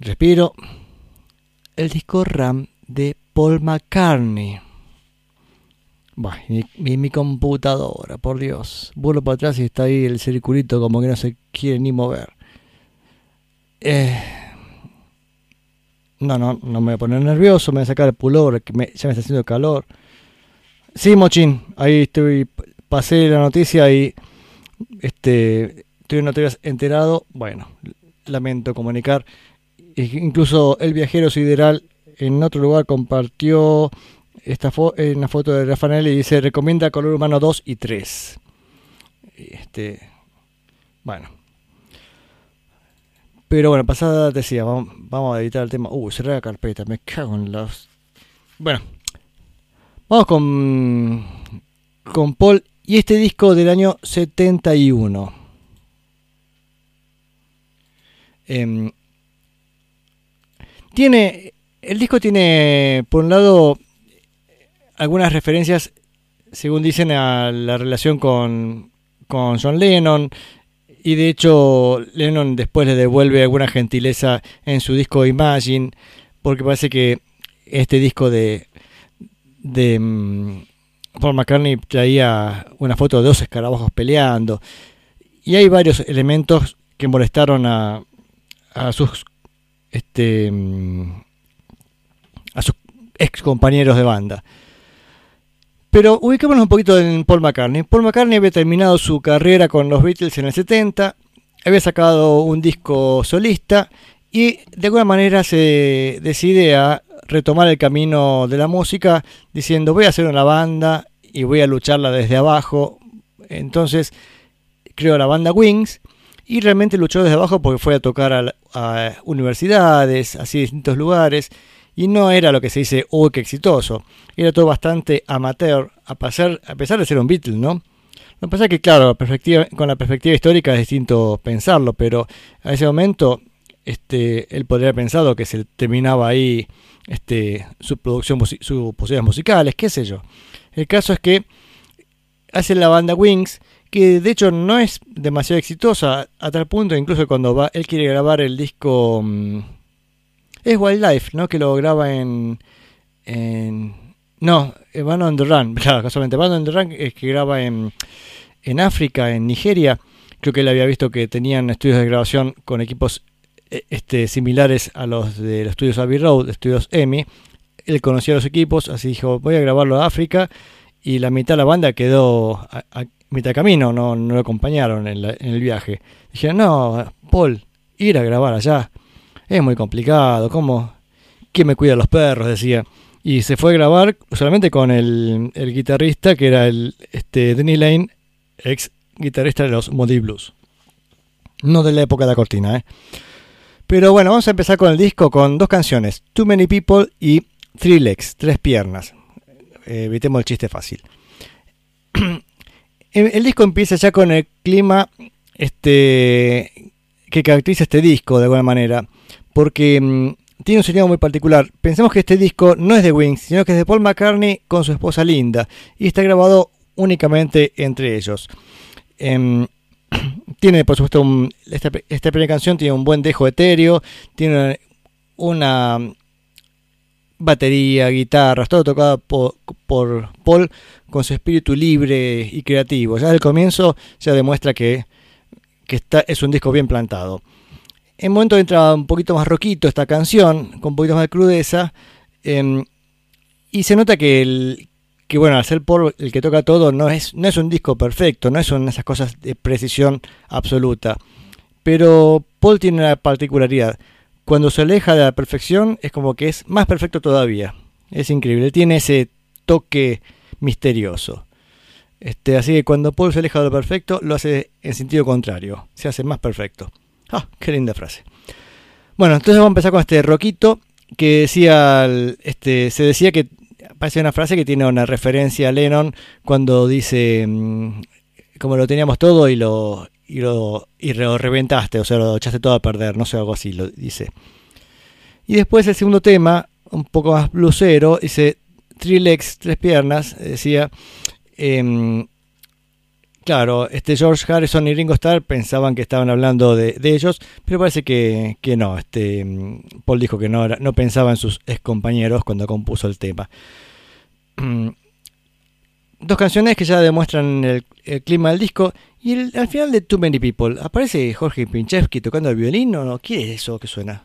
Respiro. El disco Ram de Paul McCartney. Bah, mi, mi, computadora, por Dios. Vuelvo para atrás y está ahí el circulito como que no se quiere ni mover. Eh, no, no, no me voy a poner nervioso, me voy a sacar el pullover, que me- ya me está haciendo calor. Sí, Mochín, ahí estoy, pasé la noticia y este, estoy no te enterado. Bueno, lamento comunicar. E- Incluso el viajero sideral en otro lugar compartió esta fo- eh, una foto de Rafael y dice recomienda color humano 2 y 3. Este, bueno. Pero bueno, pasada decía, vamos, vamos a editar el tema. Uh, cerré la carpeta, me cago en los. Bueno, vamos con, con Paul y este disco del año 71. Em, tiene. El disco tiene, por un lado, algunas referencias, según dicen, a la relación con, con John Lennon. Y de hecho, Lennon después le devuelve alguna gentileza en su disco Imagine, porque parece que este disco de, de mm, Paul McCartney traía una foto de dos escarabajos peleando. Y hay varios elementos que molestaron a, a sus este mm, a sus ex compañeros de banda. Pero ubicémonos un poquito en Paul McCartney. Paul McCartney había terminado su carrera con los Beatles en el 70, había sacado un disco solista y de alguna manera se decide a retomar el camino de la música diciendo voy a hacer una banda y voy a lucharla desde abajo. Entonces creó la banda Wings y realmente luchó desde abajo porque fue a tocar a, universidades, así distintos lugares y no era lo que se dice, uy, qué exitoso. Era todo bastante amateur, a pesar, a pesar de ser un Beatle, ¿no? Lo que pasa es que, claro, con la perspectiva histórica es distinto pensarlo, pero a ese momento este, él podría haber pensado que se terminaba ahí este, su producción, sus posibilidades musicales, qué sé yo. El caso es que hace la banda Wings, que de hecho no es demasiado exitosa, a tal punto incluso cuando va, él quiere grabar el disco... mm, es Wildlife, ¿no? Que lo graba en. en no, eh, Band on the Run. <laughs> Claro, casualmente. Band on the Run es que graba en, en África, en Nigeria. Creo que él había visto que tenían estudios de grabación con equipos eh, este, similares a los de los estudios Abbey Road, estudios EMI. Él conocía los equipos, así dijo: Voy a grabarlo a África. Y la mitad de la banda quedó a, a mitad camino, no, no lo acompañaron en, la- en el viaje. Dijeron: No, Paul, ir a grabar allá es muy complicado, ¿cómo? ¿Quién me cuida a los perros? Decía. Y se fue a grabar solamente con el, el guitarrista que era el este, Denny Lane, ex guitarrista de los Moody Blues. No de la época de la cortina, ¿eh? Pero bueno, vamos a empezar con el disco con dos canciones, Too Many People y Three Legs, Tres Piernas. Eh, evitemos el chiste fácil. <clears throat> el, disco empieza ya con el clima este, que caracteriza este disco de alguna manera porque mm, tiene un sonido muy particular. Pensemos que este disco no es de Wings, sino que es de Paul McCartney con su esposa Linda y está grabado únicamente entre ellos. Em, <clears throat> tiene, por supuesto, esta, primera canción tiene un buen dejo etéreo, tiene una batería, guitarras, todo tocado por, por Paul con su espíritu libre y creativo. Ya desde el comienzo ya demuestra que, que está, es un disco bien plantado. En momento entra un poquito más roquito esta canción, con un poquito más de crudeza, em, y se nota que, el, que bueno, al ser Paul el que toca todo, no es, no es un disco perfecto, no de esas cosas de precisión absoluta. Pero Paul tiene una particularidad. Cuando se aleja de la perfección, es como que es más perfecto todavía. Es increíble, tiene ese toque misterioso. Este, así que cuando Paul se aleja de lo perfecto, lo hace en sentido contrario, se hace más perfecto. Ah, qué linda frase. Bueno, entonces vamos a empezar con este roquito que decía, este, se decía que parece una frase que tiene una referencia a Lennon cuando dice mm, como lo teníamos todo y lo y lo y lo reventaste, o sea, lo echaste todo a perder, no sé, algo así lo dice. Y después el segundo tema, un poco más blusero, dice legs, tres piernas, decía em, Claro, este George Harrison y Ringo Starr pensaban que estaban hablando de, de ellos, pero parece que, que no. Este, mm, Paul dijo que no, no pensaba en sus ex compañeros cuando compuso el tema. <clears throat> Dos canciones que ya demuestran el, el clima del disco. Y al final de Too Many People, ¿aparece Jorge Pinchevsky tocando el violín o no? ¿Qué es eso que suena?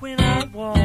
When I walk,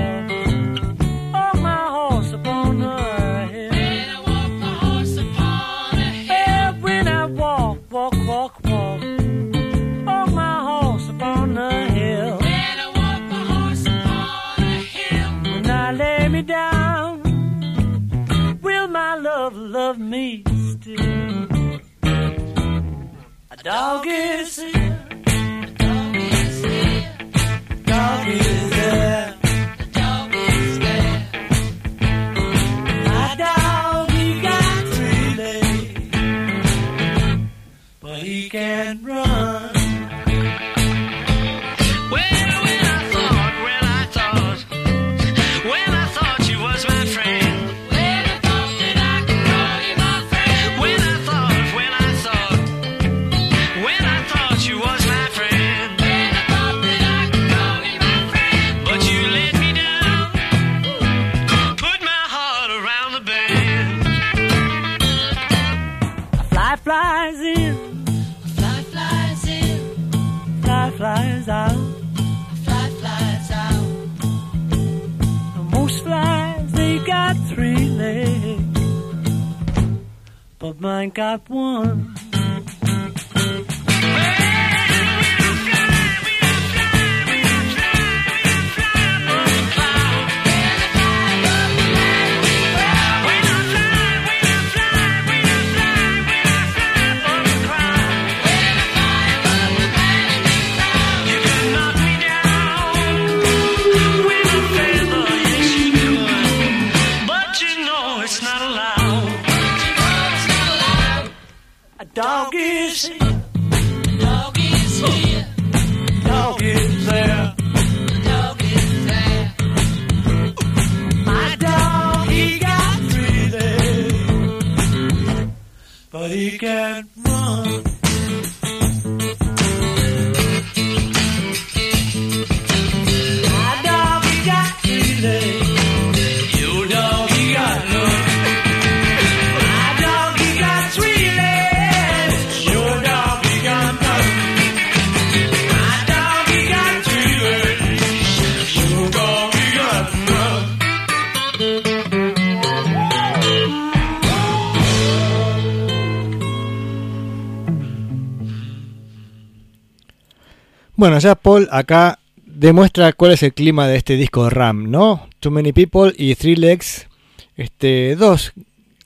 Bueno, ya Paul acá demuestra cuál es el clima de este disco de Ram, ¿no? Too Many People y Three Legs. Este, dos,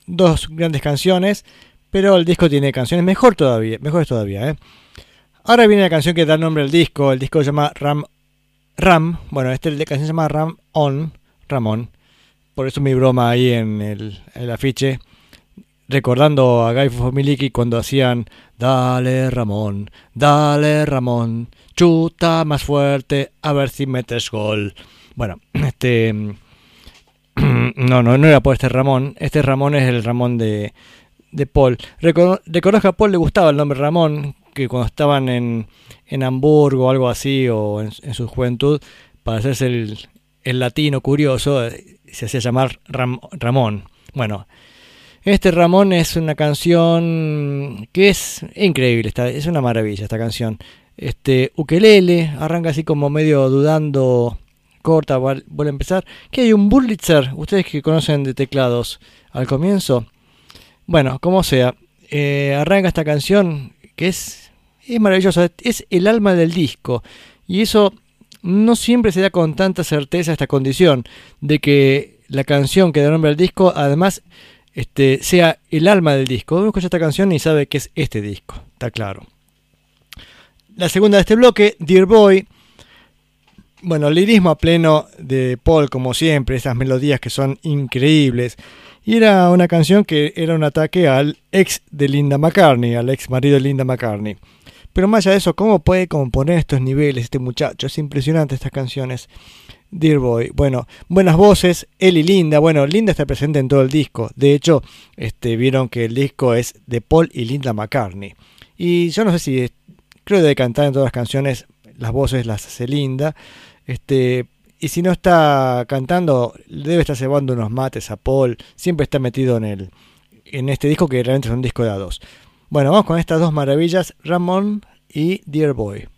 dos grandes canciones, pero el disco tiene canciones mejor todavía, mejores todavía, ¿eh? Ahora viene la canción que da nombre al disco, el disco se llama Ram Ram, bueno, la canción se llama Ram On, Ramón. Por eso mi broma ahí en el, el afiche recordando a Guy Fomiliki cuando hacían Dale Ramón, dale Ramón, chuta más fuerte, a ver si metes gol. Bueno, <clears throat> este <clears throat> no, no, no era por este Ramón, este Ramón es el Ramón de, de Paul. Reco- Recordás que a Paul le gustaba el nombre Ramón, que cuando estaban en, en Hamburgo o algo así, o en, en su juventud, para hacerse el, el latino curioso, eh, se hacía llamar Ram- Ramón. Bueno, este Ramón es una canción que es increíble, esta- es una maravilla esta canción. Este ukelele arranca así como medio dudando, corta, vuel- vuelve a empezar. Que hay un Burlitzer, ustedes que conocen de teclados al comienzo. Bueno, como sea, eh, arranca esta canción que es, es maravillosa, es el alma del disco. Y eso no siempre se da con tanta certeza esta condición de que la canción que da nombre al disco además este, sea el alma del disco. Uno escucha esta canción y sabe que es este disco, está claro. La segunda de este bloque, Dear Boy. Bueno, lirismo a pleno de Paul, como siempre, esas melodías que son increíbles. Y era una canción que era un ataque al ex de Linda McCartney, al ex marido de Linda McCartney. Pero más allá de eso, ¿cómo puede componer estos niveles este muchacho? Es impresionante estas canciones. Dear Boy. Bueno, buenas voces, él y Linda. Bueno, Linda está presente en todo el disco. De hecho, este, vieron que el disco es de Paul y Linda McCartney. Y yo no sé si, creo que debe cantar en todas las canciones, las voces las hace Linda. Este, y si no está cantando, debe estar llevando unos mates a Paul. Siempre está metido en, el, en este disco que realmente es un disco de a dos. Bueno, vamos con estas dos maravillas, Ramón y Dear Boy.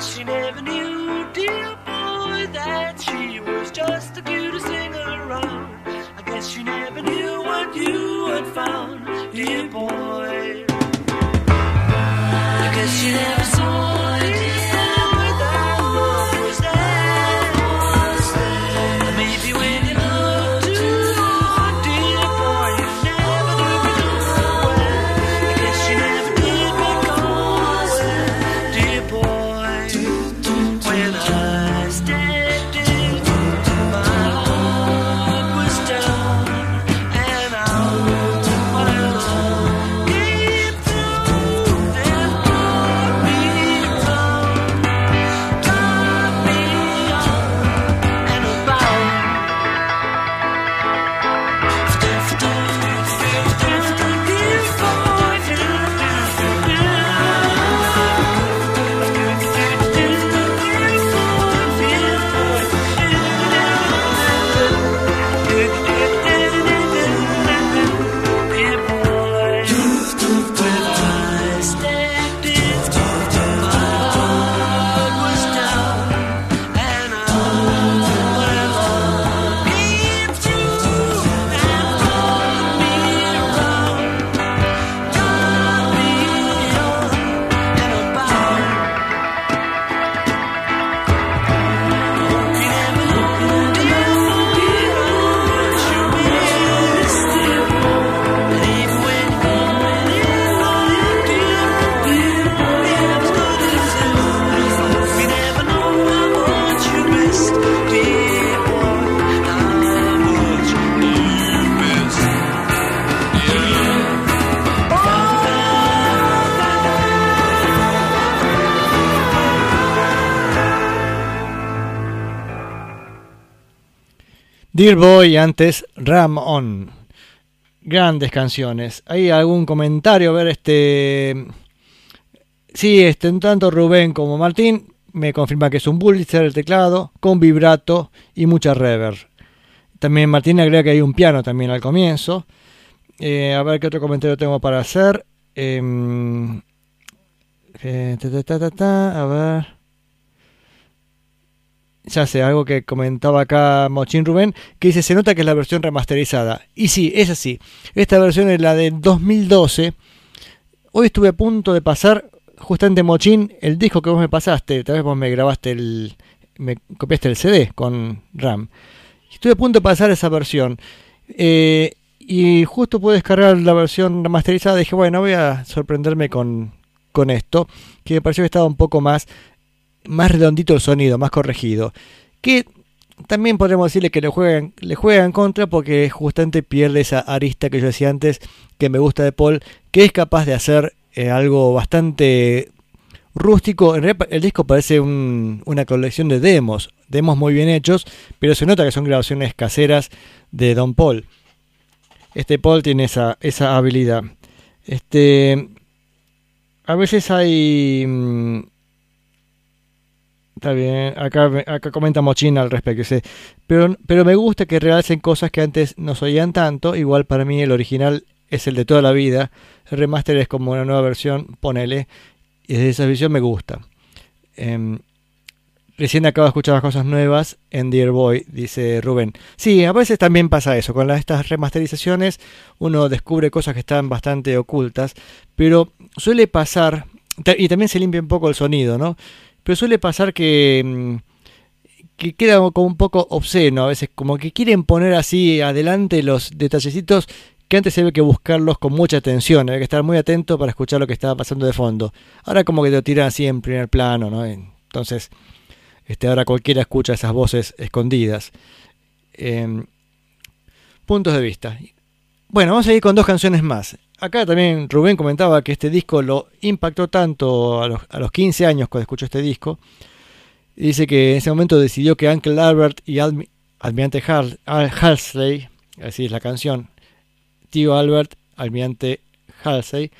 Guess you never knew, dear boy, that she was just the cutest thing around. I guess she never knew what you had found, dear boy. Dear Boy, antes Ram On. Grandes canciones. ¿Hay algún comentario? A ver, este. Sí, este, tanto Rubén como Martín me confirma que es un Pulitzer el teclado, con vibrato y mucha reverb. También Martín agrega que hay un piano también al comienzo. Eh, a ver qué otro comentario tengo para hacer. Em, eh, a ver. Ya sé, algo que comentaba acá Mochín Rubén, que dice, se nota que es la versión remasterizada. Y sí, es así. Esta versión es la del 2012. Hoy estuve a punto de pasar, justamente Mochín, el disco que vos me pasaste. Tal vez vos me grabaste el... me copiaste el CD con RAM. Estuve a punto de pasar esa versión. Eh, y justo pude descargar la versión remasterizada. Dije, bueno, voy a sorprenderme con, con esto. Que me pareció que estaba un poco más más redondito el sonido, más corregido. Que también podemos decirle que le juegan, le juega en contra porque justamente pierde esa arista que yo decía antes que me gusta de Paul, que es capaz de hacer eh, algo bastante rústico. En realidad, el disco parece un- una colección de demos, demos muy bien hechos, pero se nota que son grabaciones caseras de Don Paul. Este Paul tiene esa, esa habilidad. Este, a veces hay mm, Está bien, acá, acá comenta Mochina al respecto. dice, pero, pero me gusta que realicen cosas que antes no se oían tanto. Igual para mí el original es el de toda la vida. El remaster es como una nueva versión, ponele. Y desde esa visión me gusta. Em, recién acabo de escuchar las cosas nuevas en Dear Boy, dice Rubén. Sí, a veces también pasa eso. Con estas remasterizaciones uno descubre cosas que están bastante ocultas. Pero suele pasar, y también se limpia un poco el sonido, ¿no? Pero suele pasar que, mm, que queda como un poco obsceno a veces, como que quieren poner así adelante los detallecitos que antes ve que buscarlos con mucha atención, hay que estar muy atento para escuchar lo que estaba pasando de fondo. Ahora como que lo tiran así en primer plano, ¿no? Entonces, este, ahora cualquiera escucha esas voces escondidas. Em, puntos de vista. Bueno, vamos a ir con dos canciones más. Acá también Rubén comentaba que este disco lo impactó tanto a los, a los 15 años cuando escuchó este disco. Dice que en ese momento decidió que Uncle Albert y Almi- Almirante Hal- Al- Halsey, así es la canción, tío Albert, Almirante Halsey,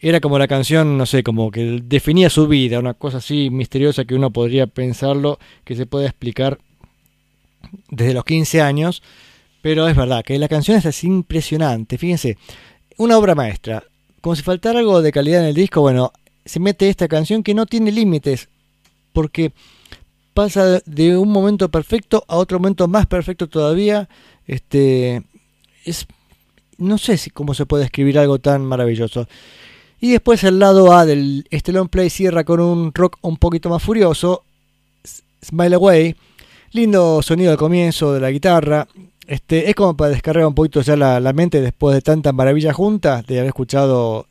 era como la canción, no sé, como que definía su vida, una cosa así misteriosa que uno podría pensarlo, que se puede explicar desde los 15 años, Pero es verdad que la canción es impresionante. Fíjense, una obra maestra. Como si faltara algo de calidad en el disco, bueno, se mete esta canción que no tiene límites. Porque pasa de un momento perfecto a otro momento más perfecto todavía. Este es no sé si cómo se puede escribir algo tan maravilloso. Y después el lado A del este long play cierra con un rock un poquito más furioso. Smile Away. Lindo sonido al comienzo de la guitarra. Este, es como para descargar un poquito ya la, la mente después de tanta maravilla juntas, de haber escuchado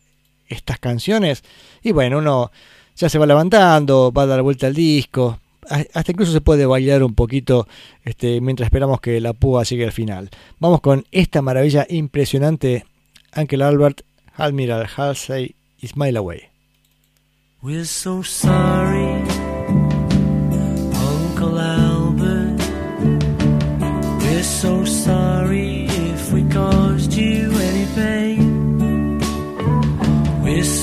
estas canciones. Y bueno, uno ya se va levantando, va a dar vuelta al disco. Hasta incluso se puede bailar un poquito este, mientras esperamos que la púa llegue al final. Vamos con esta maravilla impresionante. Uncle Albert, Admiral Halsey y Smile Away. We're so sorry,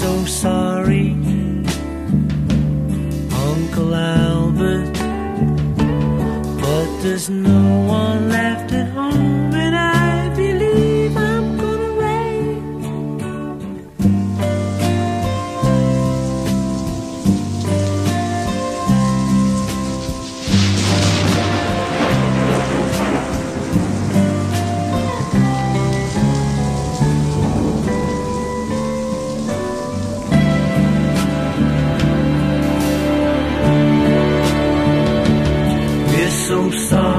so sorry, Uncle Albert. But there's no one left We're so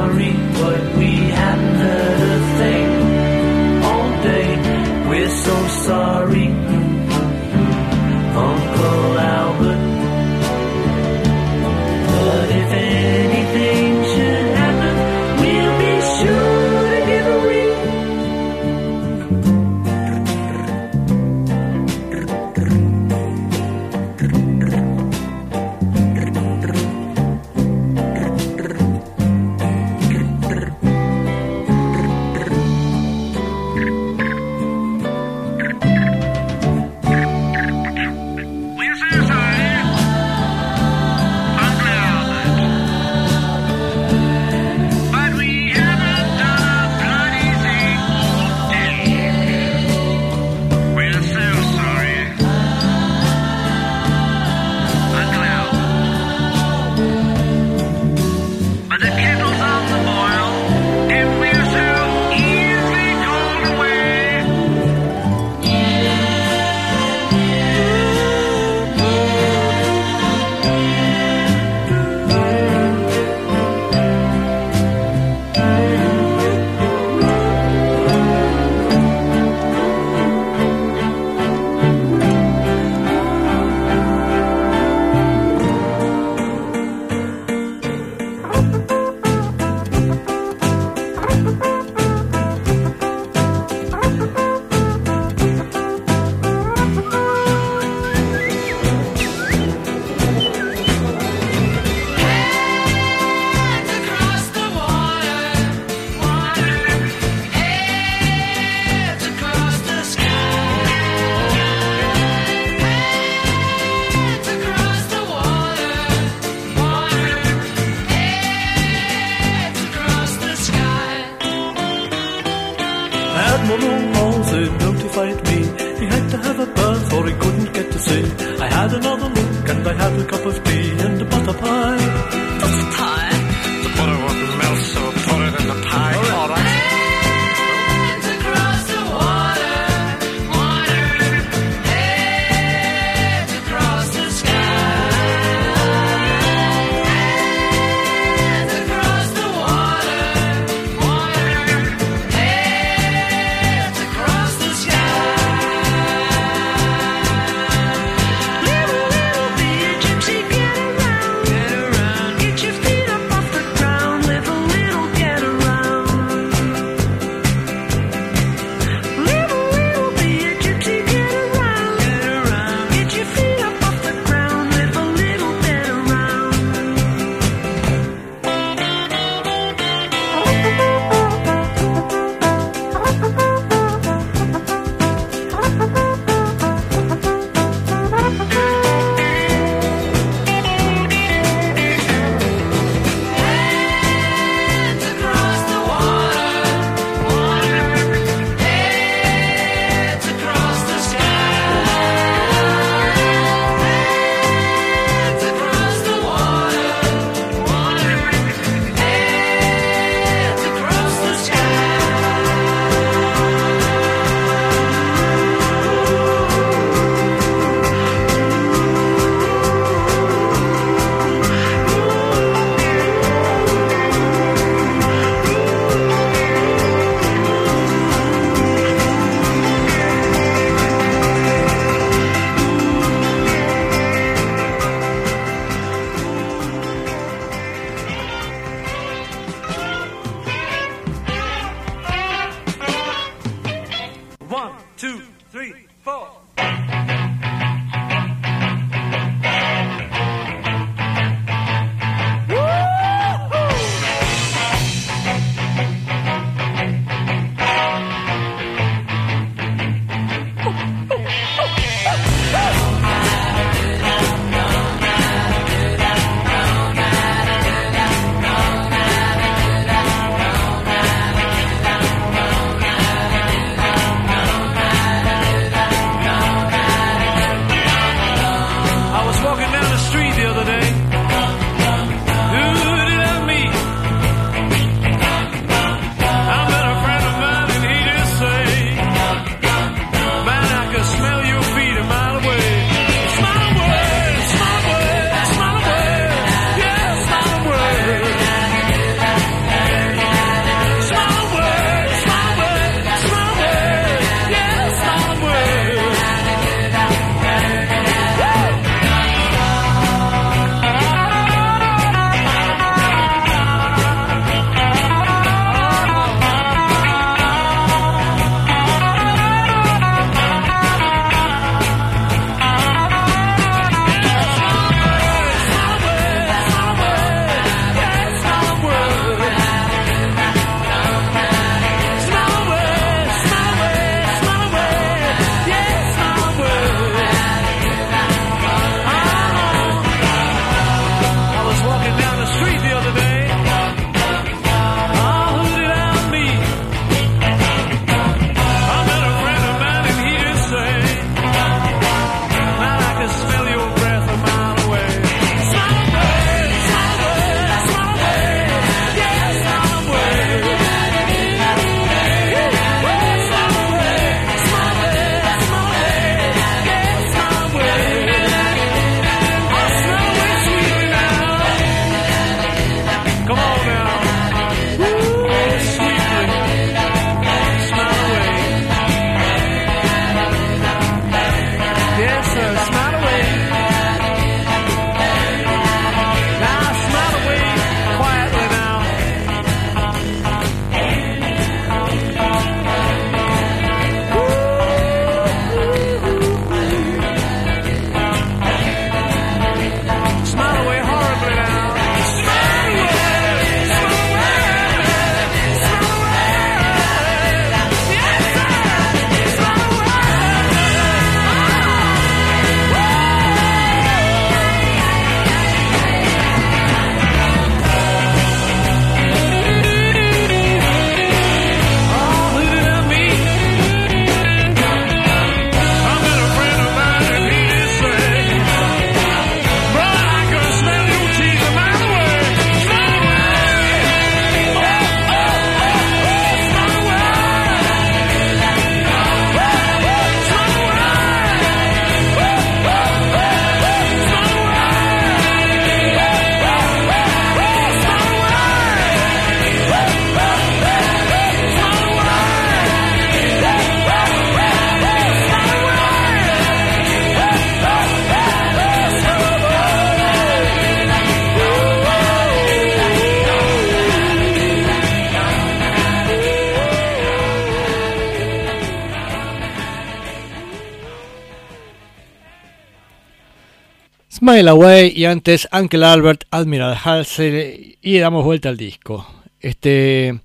Smile Away y antes Uncle Albert, Admiral Halsey y damos vuelta al disco. Este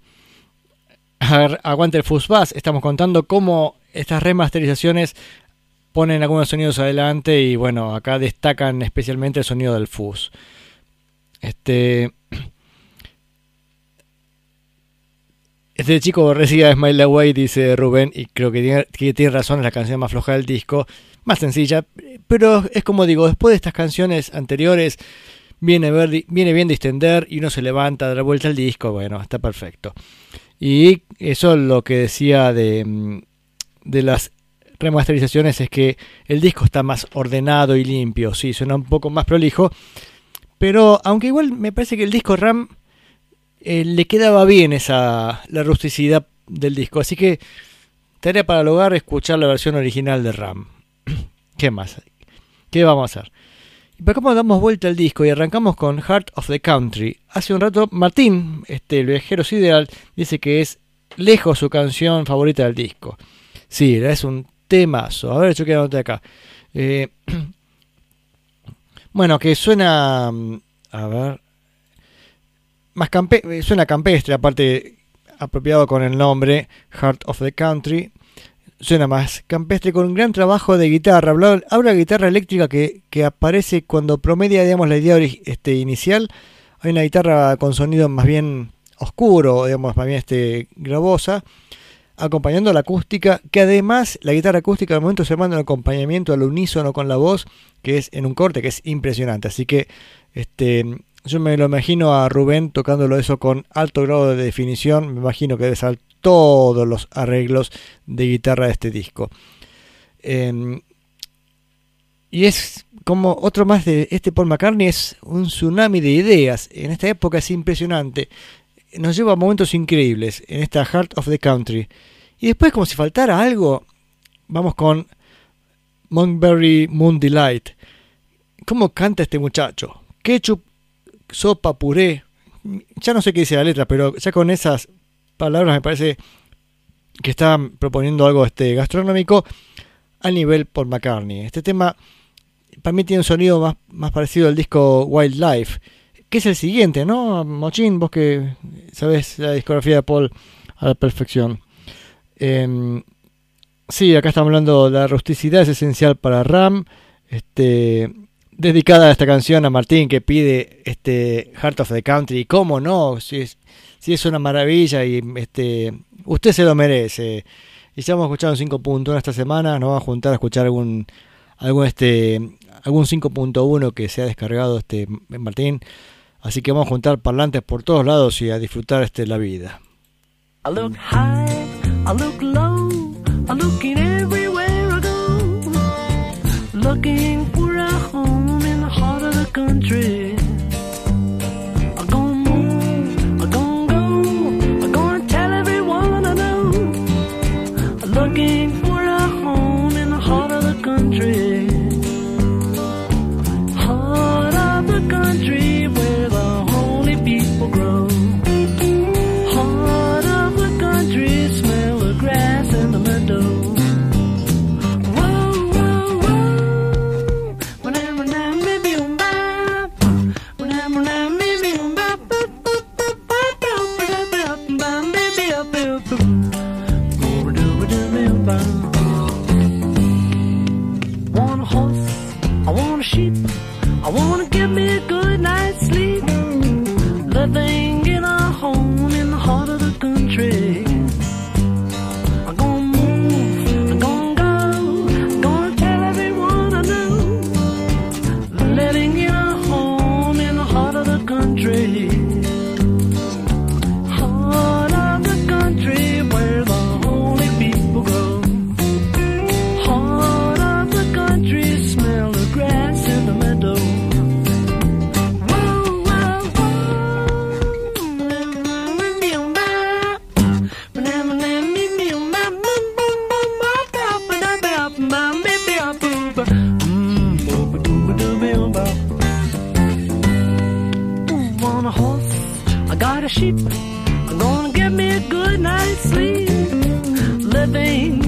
aguante el Fuzzbuzz, estamos contando cómo estas remasterizaciones ponen algunos sonidos adelante y bueno, acá destacan especialmente el sonido del fuzz. Este Este chico recibe Smile Away, dice Rubén, y creo que tiene, que tiene razón, es la canción más floja del disco, más sencilla, pero es como digo, después de estas canciones anteriores, viene, ver- viene bien distender y uno se levanta, da vuelta al disco, bueno, está perfecto. Y eso lo que decía de, mm, de las remasterizaciones es que el disco está más ordenado y limpio, sí, suena un poco más prolijo, pero aunque igual me parece que el disco RAM eh, le quedaba bien esa la rusticidad del disco, así que tarea para el hogar escuchar la versión original de RAM. <clears throat> ¿Qué más? ¿Qué vamos a hacer? Y para cómo damos vuelta al disco y arrancamos con Heart of the Country. Hace un rato Martín, este el viajero sideral, dice que es lejos su canción favorita del disco. Sí, es un temazo. A ver, yo quiero anotar acá. Eh, <clears throat> bueno, que suena. mm, A ver. Más campe eh, suena campestre, aparte apropiado con el nombre Heart of the Country. Suena más campestre con un gran trabajo de guitarra. Habla, de guitarra eléctrica que, que aparece cuando promedia, digamos, la idea este, inicial. Hay una guitarra con sonido más bien oscuro, digamos, más bien este, gravosa acompañando la acústica, que además la guitarra acústica al momento se manda un acompañamiento al unísono con la voz, que es en un corte, que es impresionante. Así que este, yo me lo imagino a Rubén tocándolo eso con alto grado de definición, me imagino que debe ser todos los arreglos de guitarra de este disco. Em, y es como otro más de este Paul McCartney, es un tsunami de ideas. En esta época es impresionante nos lleva a momentos increíbles en esta Heart of the Country. Y después, como si faltara algo, vamos con Montgomery Moon Delight. ¿Cómo canta este muchacho? Ketchup, sopa, puré. Ya no sé qué dice la letra, pero ya con esas palabras me parece que estaban proponiendo algo este gastronómico a nivel Paul McCartney. Este tema para mí tiene un sonido más, más parecido al disco Wildlife que es el siguiente, ¿no? Mochín, vos que sabes la discografía de Paul a la perfección. Eh, sí, acá estamos hablando de la rusticidad es esencial para Ram. Este, dedicada a esta canción a Martín que pide este Heart of the Country. Y cómo no, si es, si es una maravilla y este, usted se lo merece. Y ya hemos escuchado un 5.1 esta semana, nos vamos a juntar a escuchar algún algún este algún 5.1 que se ha descargado este Martín. Así que vamos a juntar parlantes por todos lados y a disfrutar este la vida. Looking everywhere country. Sheep. I'm gonna get me a good night's sleep. Living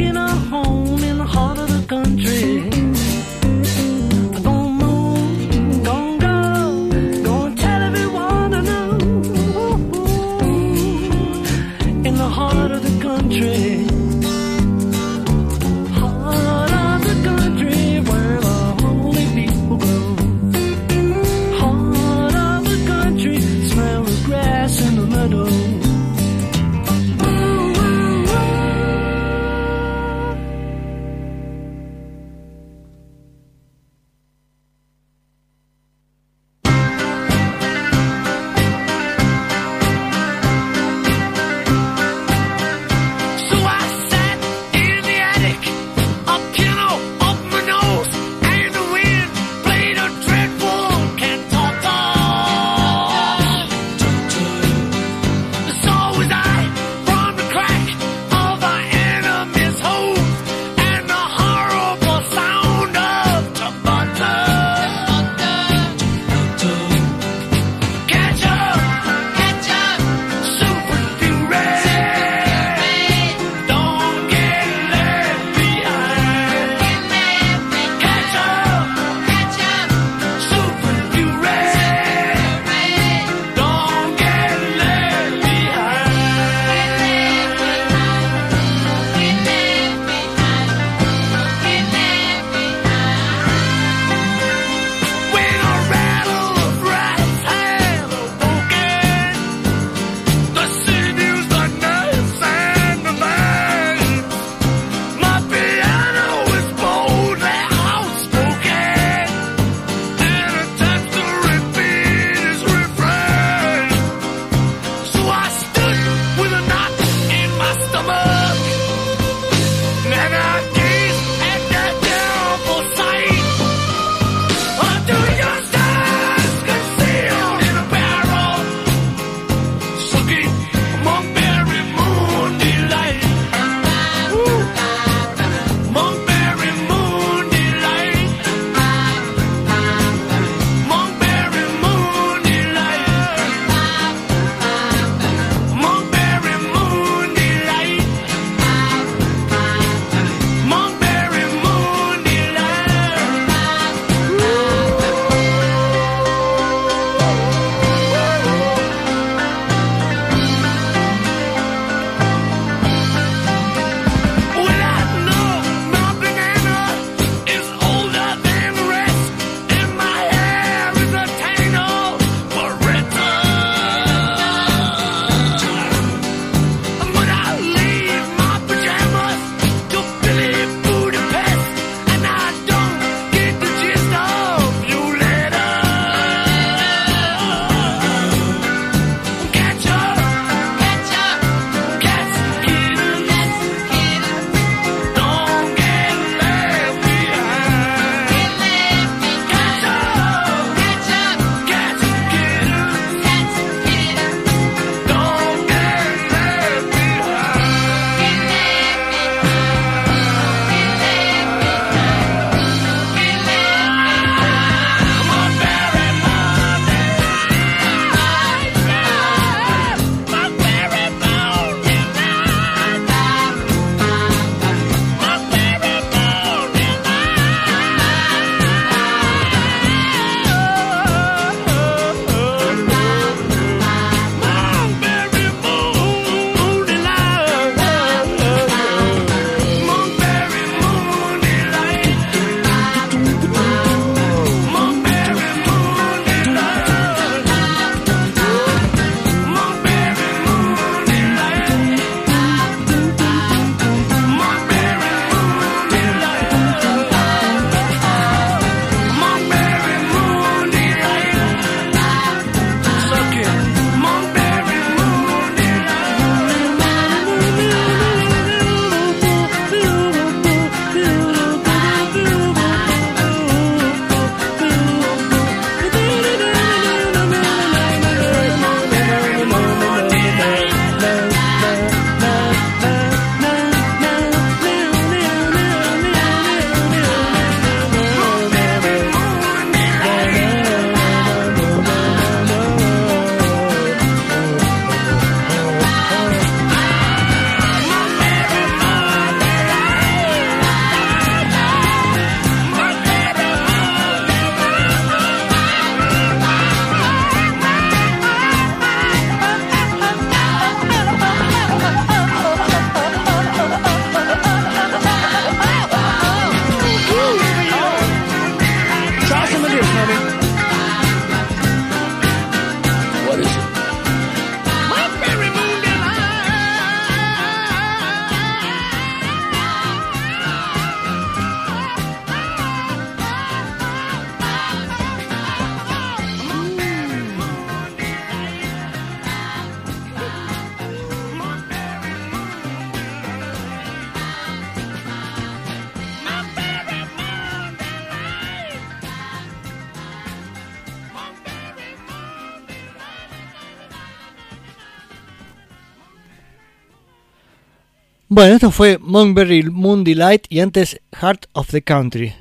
Bueno, esto fue Monkberry Moon Delight y antes Heart of the Country.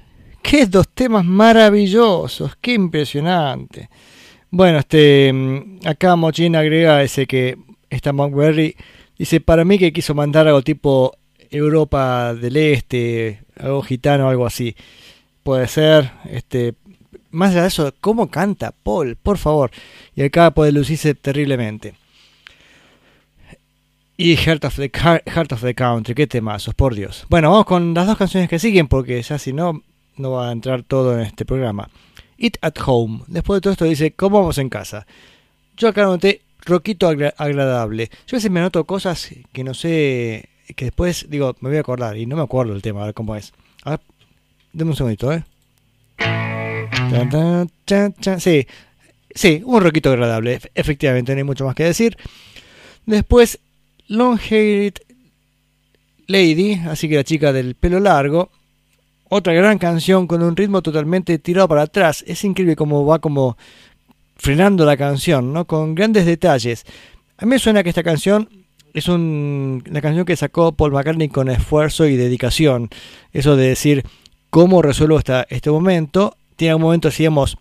Qué dos temas maravillosos, qué impresionante. Bueno, este mm, acá Mochin agrega ese que esta Monkberry dice para mí que quiso mandar algo tipo Europa del Este, algo gitano, algo así. Puede ser, este más allá de eso, cómo canta Paul, por favor. Y acá puede lucirse terriblemente. Y Heart of, the, Heart of the Country, qué temazos, por Dios. Bueno, vamos con las dos canciones que siguen, porque ya si no, no va a entrar todo en este programa. Eat at Home. Después de todo esto dice, ¿cómo vamos en casa? Yo acá noté roquito agra- agradable. Yo a veces me noto cosas que no sé, que después digo, me voy a acordar, y no me acuerdo el tema, a ver cómo es. A ver, deme un segundito, ¿eh? Sí, sí, un roquito agradable, ef- efectivamente, no hay mucho más que decir. Después, Long Haired Lady, así que la chica del pelo largo. Otra gran canción con un ritmo totalmente tirado para atrás. Es increíble cómo va como frenando la canción, ¿no? Con grandes detalles. A mí me suena que esta canción es un- una canción que sacó Paul McCartney con esfuerzo y dedicación. Eso de decir cómo resuelvo esta, este momento. Tiene un momento, digamos,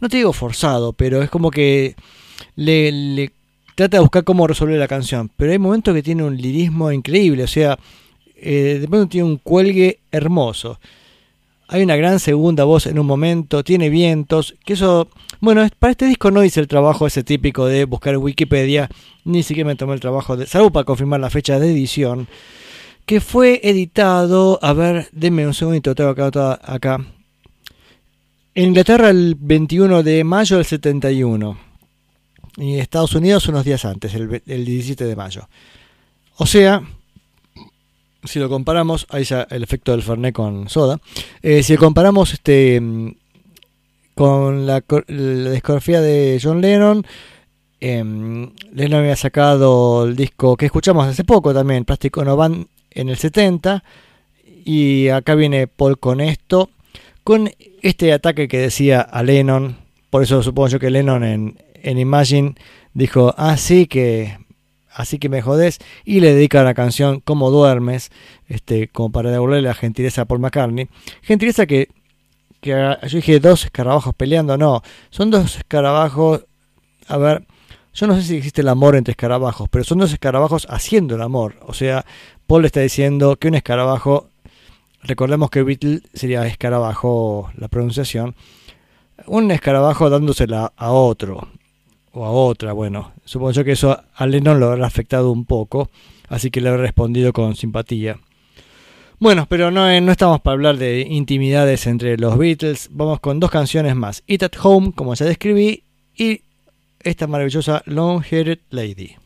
no te digo forzado, pero es como que le trata de buscar cómo resolver la canción. Pero hay momentos que tiene un lirismo increíble, o sea, eh, de pronto tiene un cuelgue hermoso. Hay una gran segunda voz en un momento, tiene vientos, que eso, bueno, para este disco no hice el trabajo ese típico de buscar Wikipedia, ni siquiera me tomé el trabajo de, salvo para confirmar la fecha de edición, que fue editado, a ver, denme un segundito, tengo acá, acá. En Inglaterra el 21 de mayo del 71 y Estados Unidos unos días antes, el, el 17 de mayo. O sea, si lo comparamos, ahí ya el efecto del Fernet con soda, eh, si lo comparamos este mm, con la, la discografía de John Lennon, em, Lennon había sacado el disco que escuchamos hace poco también, Plástico No Van en el 70, y acá viene Paul con esto, con este ataque que decía a Lennon, por eso supongo yo que Lennon en, en Imagine dijo, ah, sí que, así que me jodés, y le dedica la canción Como duermes, este, como para devolverle la gentileza a Paul McCartney, gentileza que, que yo dije dos escarabajos peleando, no, son dos escarabajos, a ver, yo no sé si existe el amor entre escarabajos, pero son dos escarabajos haciendo el amor, o sea, Paul está diciendo que un escarabajo Recordemos que Beatle sería escarabajo la pronunciación. Un escarabajo dándosela a otro o a otra. Bueno, supongo yo que eso a Lennon lo habrá afectado un poco, así que le habrá respondido con simpatía. Bueno, pero no, eh, no estamos para hablar de intimidades entre los Beatles. Vamos con dos canciones más: Eat at Home, como ya describí, y esta maravillosa Long Haired Lady.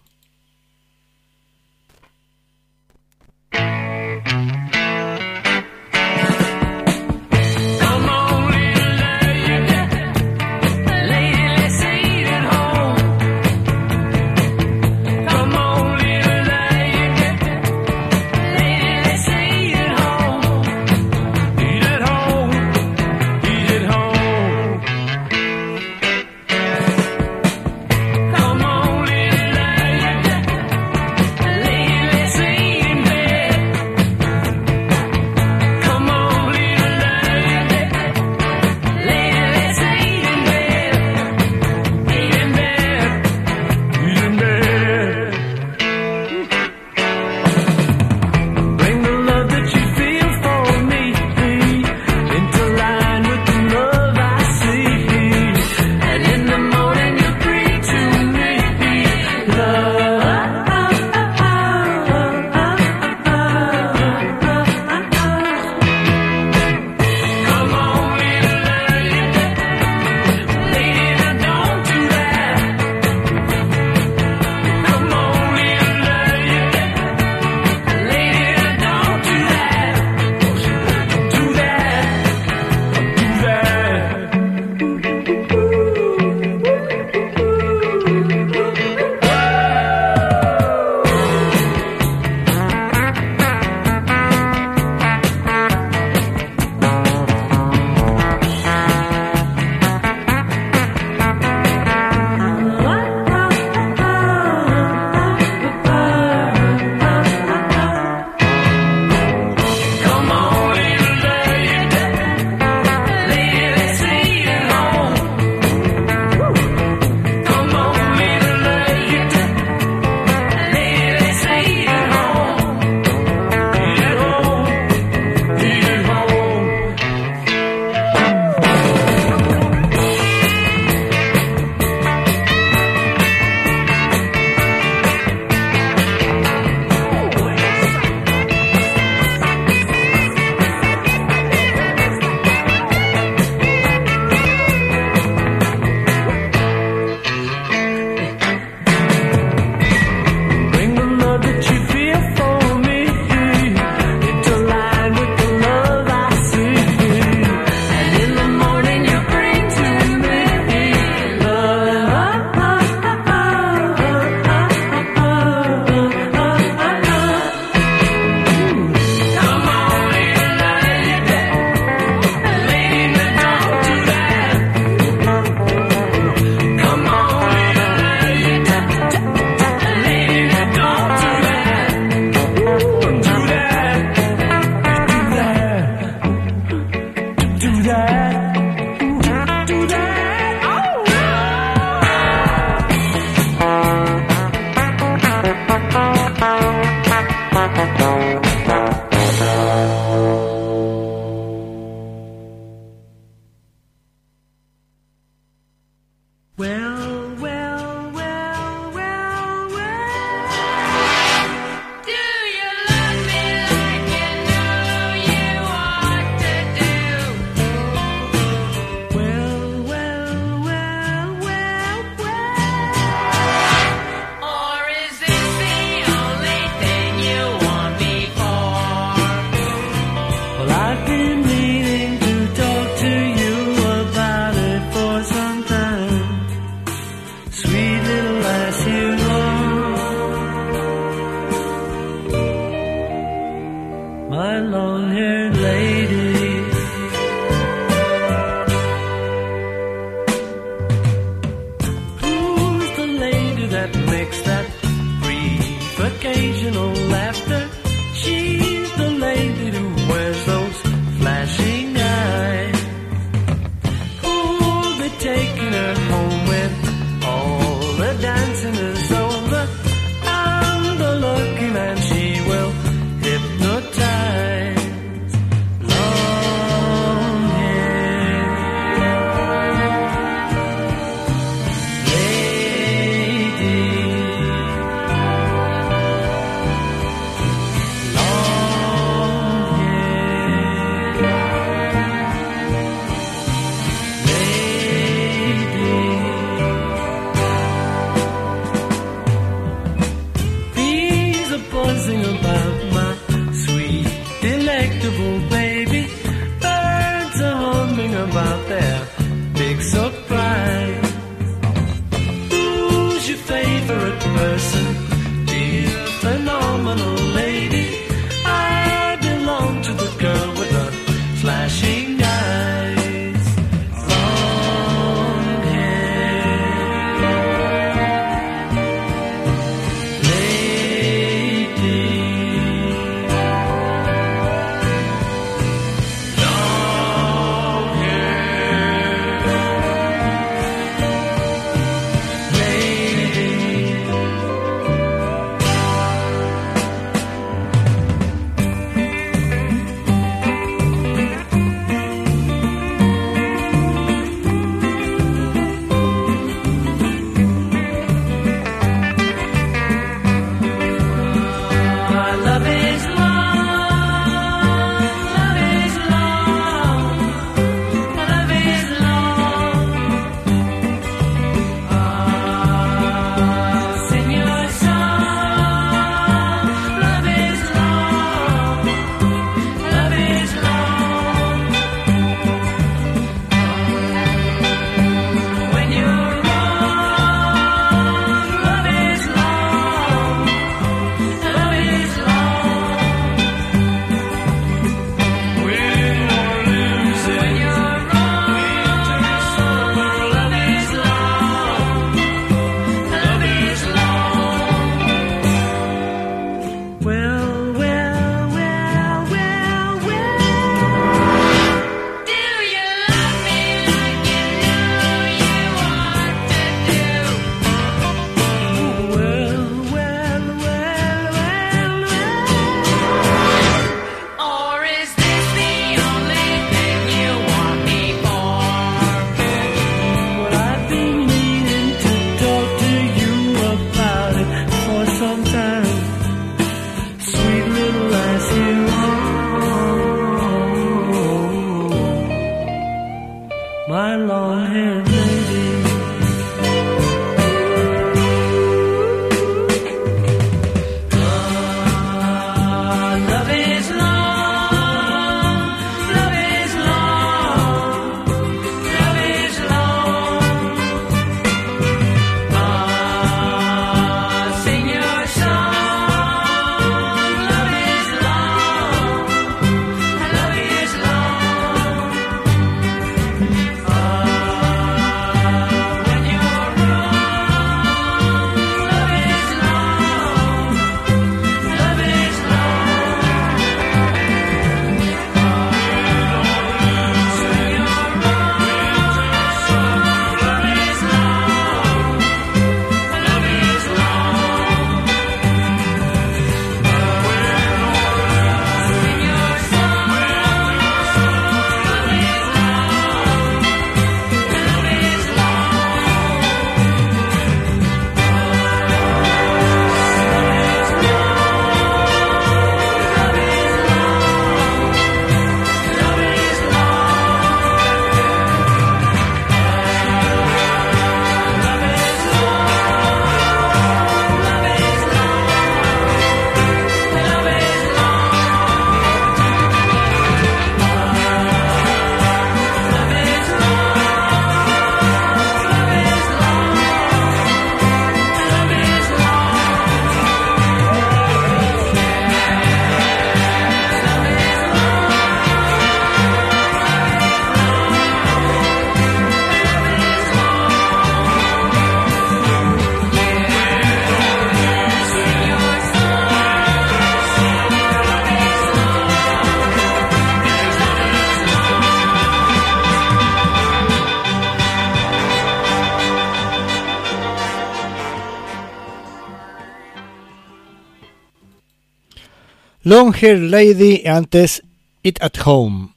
Long Hair Lady antes It at Home.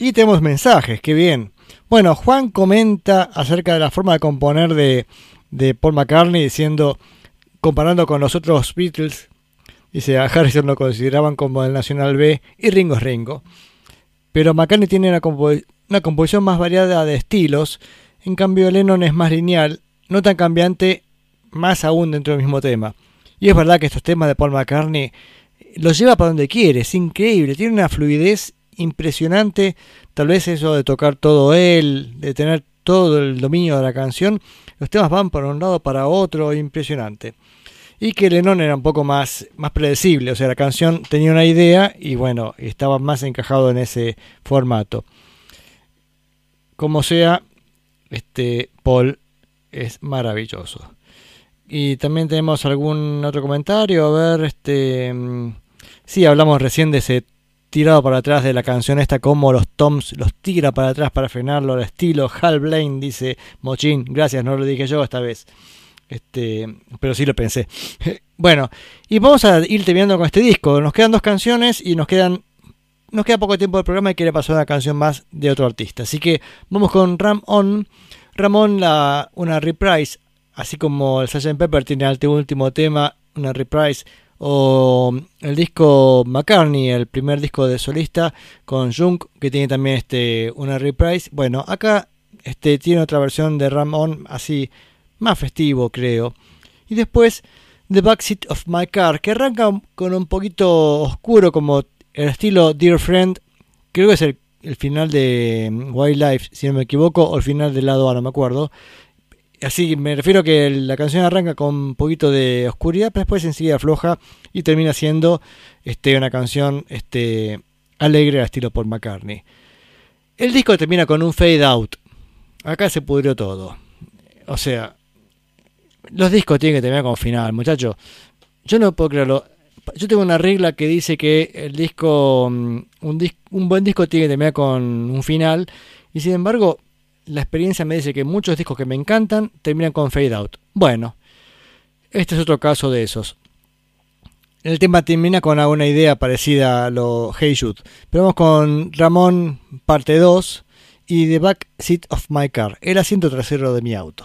Y tenemos mensajes, qué bien. Bueno, Juan comenta acerca de la forma de componer de, de Paul McCartney diciendo, comparando con los otros Beatles, dice a Harrison lo consideraban como el Nacional B y Ringo es Ringo. Pero McCartney tiene una, una composición más variada de estilos, en cambio Lennon es más lineal, no tan cambiante, más aún dentro del mismo tema. Y es verdad que estos temas de Paul McCartney los lleva para donde quiere, es increíble, tiene una fluidez impresionante, tal vez eso de tocar todo él, de tener todo el dominio de la canción, los temas van para un lado para otro, impresionante. Y que Lennon era un poco más, más predecible, o sea, la canción tenía una idea y bueno, estaba más encajado en ese formato. Como sea, este Paul es maravilloso. Y también tenemos algún otro comentario, a ver, este mm, sí, hablamos recién de ese tirado para atrás de la canción esta, como los toms los tira para atrás para frenarlo al estilo Hal Blaine, dice Mochín, gracias, no lo dije yo esta vez. Este, pero sí lo pensé. <laughs> bueno, y vamos a ir terminando con este disco. Nos quedan dos canciones y nos quedan nos queda poco tiempo del programa y quiere pasar una canción más de otro artista. Así que vamos con Ram On. Ramón, la, una reprise, así como el Sgt. Pepper tiene el último tema, una reprise, o el disco McCartney, el primer disco de solista, con Jung, que tiene también este, una reprise. Bueno, acá este, tiene otra versión de Ram On, así más festivo, creo. Y después The Backseat of My Car, que arranca con un poquito oscuro, como el estilo Dear Friend, creo que es el, el final de mm, Wildlife, si no me equivoco, o el final del lado A, no me acuerdo. Así me refiero que la canción arranca con un poquito de oscuridad, pero después enseguida afloja y termina siendo este, una canción este, alegre al estilo Paul McCartney. El disco termina con un fade out. Acá se pudrió todo. O sea, los discos tienen que terminar con final, muchachos. Yo no puedo creerlo. Yo tengo una regla que dice que el disco, mm, un, dis- un buen disco tiene que terminar con un final. Y sin embargo, la experiencia me dice que muchos discos que me encantan terminan con fade out. Bueno, este es otro caso de esos. El tema termina con alguna idea parecida a lo Hey Jude. Pero vamos con Ramón parte 2 y The Back Seat of My Car, el asiento trasero de mi auto.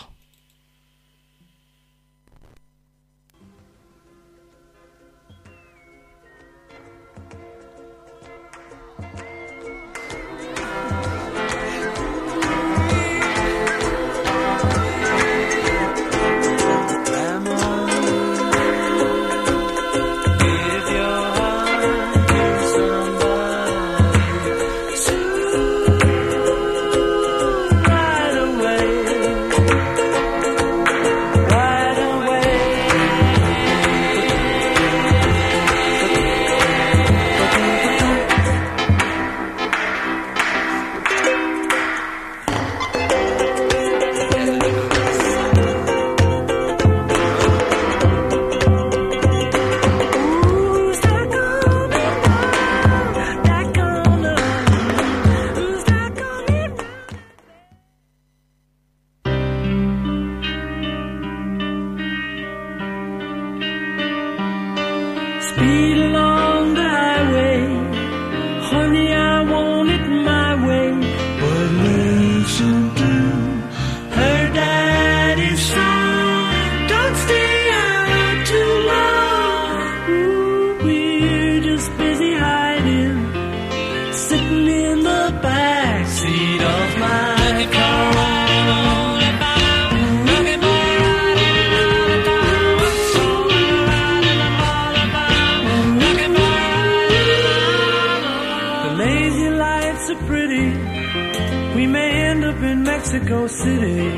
City.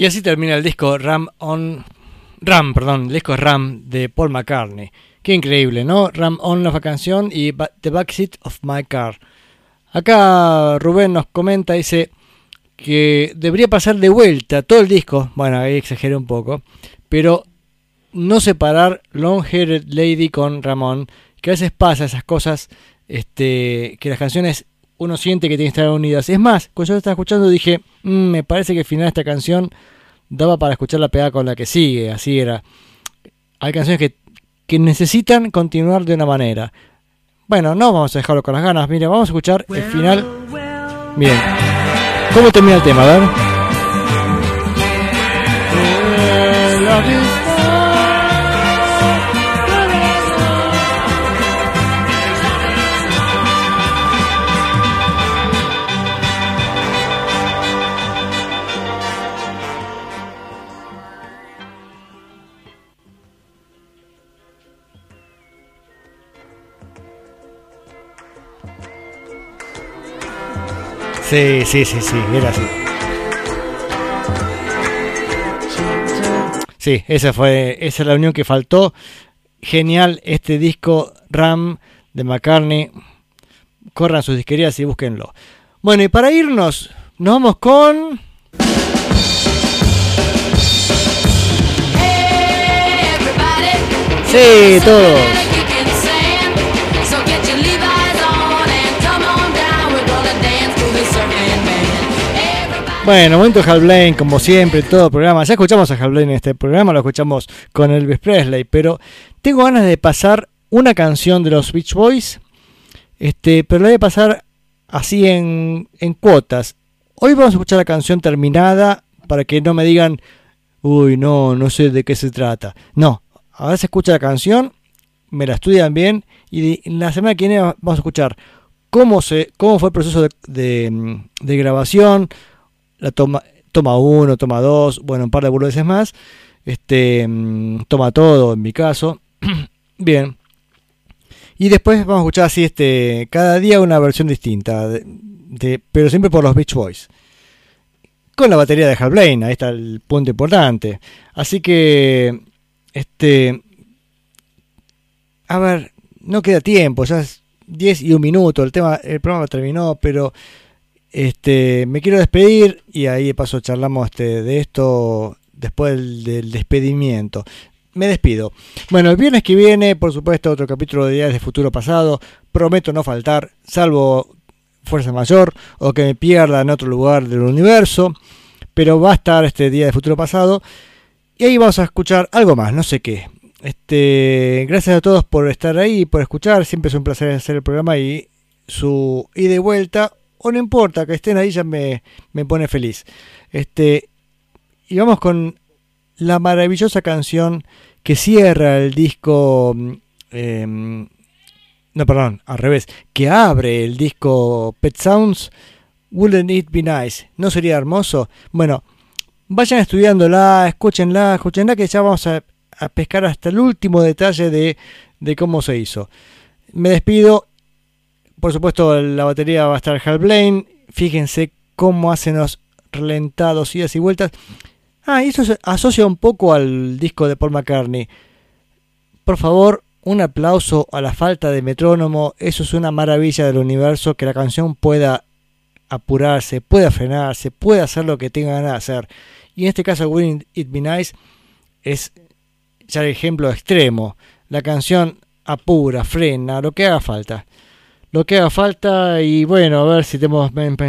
Y así termina el disco Ram on Ram, perdón, el disco Ram de Paul McCartney. Qué increíble, ¿no? Ram on la canción y The Backseat of My Car. Acá Rubén nos comenta, dice que debería pasar de vuelta todo el disco, bueno, ahí exageré un poco, pero no separar Long Haired Lady con Ramón, que a veces pasa esas cosas, este, que las canciones uno siente que tienen que estar unidas. Es más, cuando yo estaba escuchando dije, "Mm, me parece que el final de esta canción daba para escuchar la pegada con la que sigue, así era. Hay canciones que, que necesitan continuar de una manera. Bueno, no vamos a dejarlo con las ganas, mira, vamos a escuchar el final. Miren, ¿cómo termina el tema? A ver. Sí, sí, sí, sí, era así. Sí, esa fue esa es la unión que faltó. Genial este disco Ram de McCartney. Corran sus disquerías y búsquenlo. Bueno, y para irnos, nos vamos con Sí, todos. Bueno, momento Hal Blaine, como siempre, todo programa. Ya escuchamos a Hal Blaine en este programa, lo escuchamos con Elvis Presley, pero tengo ganas de pasar una canción de los Beach Boys, este, pero la voy a pasar así en, en cuotas. Hoy vamos a escuchar la canción terminada para que no me digan, uy, no, no sé de qué se trata. No, ahora se escucha la canción, me la estudian bien y la semana que viene vamos a escuchar cómo, se, cómo fue el proceso de, de grabación, la toma toma 1, toma 2, bueno, un par de boludeces más. Este, mm, toma todo en mi caso. <clears throat> Bien. Y después vamos a escuchar así este cada día una versión distinta, de- pero siempre por los Beach Boys. con la batería de Hal Blaine, ahí está el punto importante. Así que, este, a ver, no queda tiempo, ya es 10 y un minuto, el tema, el programa terminó, pero este, me quiero despedir y ahí de paso charlamos este, de esto después del, despedimiento. Me despido. Bueno, el viernes que viene, por supuesto, otro capítulo de Días de Futuro Pasado. Prometo no faltar, salvo fuerza mayor o que me pierda en otro lugar del universo. Pero va a estar este Día de Futuro Pasado. Y ahí vamos a escuchar algo más, no sé qué. Este, gracias a todos por estar ahí por escuchar. Siempre es un placer hacer el programa y su ida y vuelta. O no importa, que estén ahí ya me, me pone feliz. Este, y vamos con la maravillosa canción que cierra el disco. mm, em, no, perdón, al revés. Que abre el disco Pet Sounds. Wouldn't it be nice? ¿No sería hermoso? Bueno, vayan estudiándola, escúchenla, escúchenla, que ya vamos a, a pescar hasta el último detalle de, de cómo se hizo. Me despido. Por supuesto, la batería va a estar Hal Blaine. Fíjense cómo hacen los relentados, idas y vueltas. Ah, y eso se asocia un poco al disco de Paul McCartney. Por favor, un aplauso a la falta de metrónomo. Eso es una maravilla del universo, que la canción pueda apurarse, pueda frenarse, pueda hacer lo que tenga ganas de hacer. Y en este caso, Wouldn't It Be Nice es ya el ejemplo extremo. La canción apura, frena, lo que haga falta. Lo que haga falta y bueno, a ver si tenemos en pensar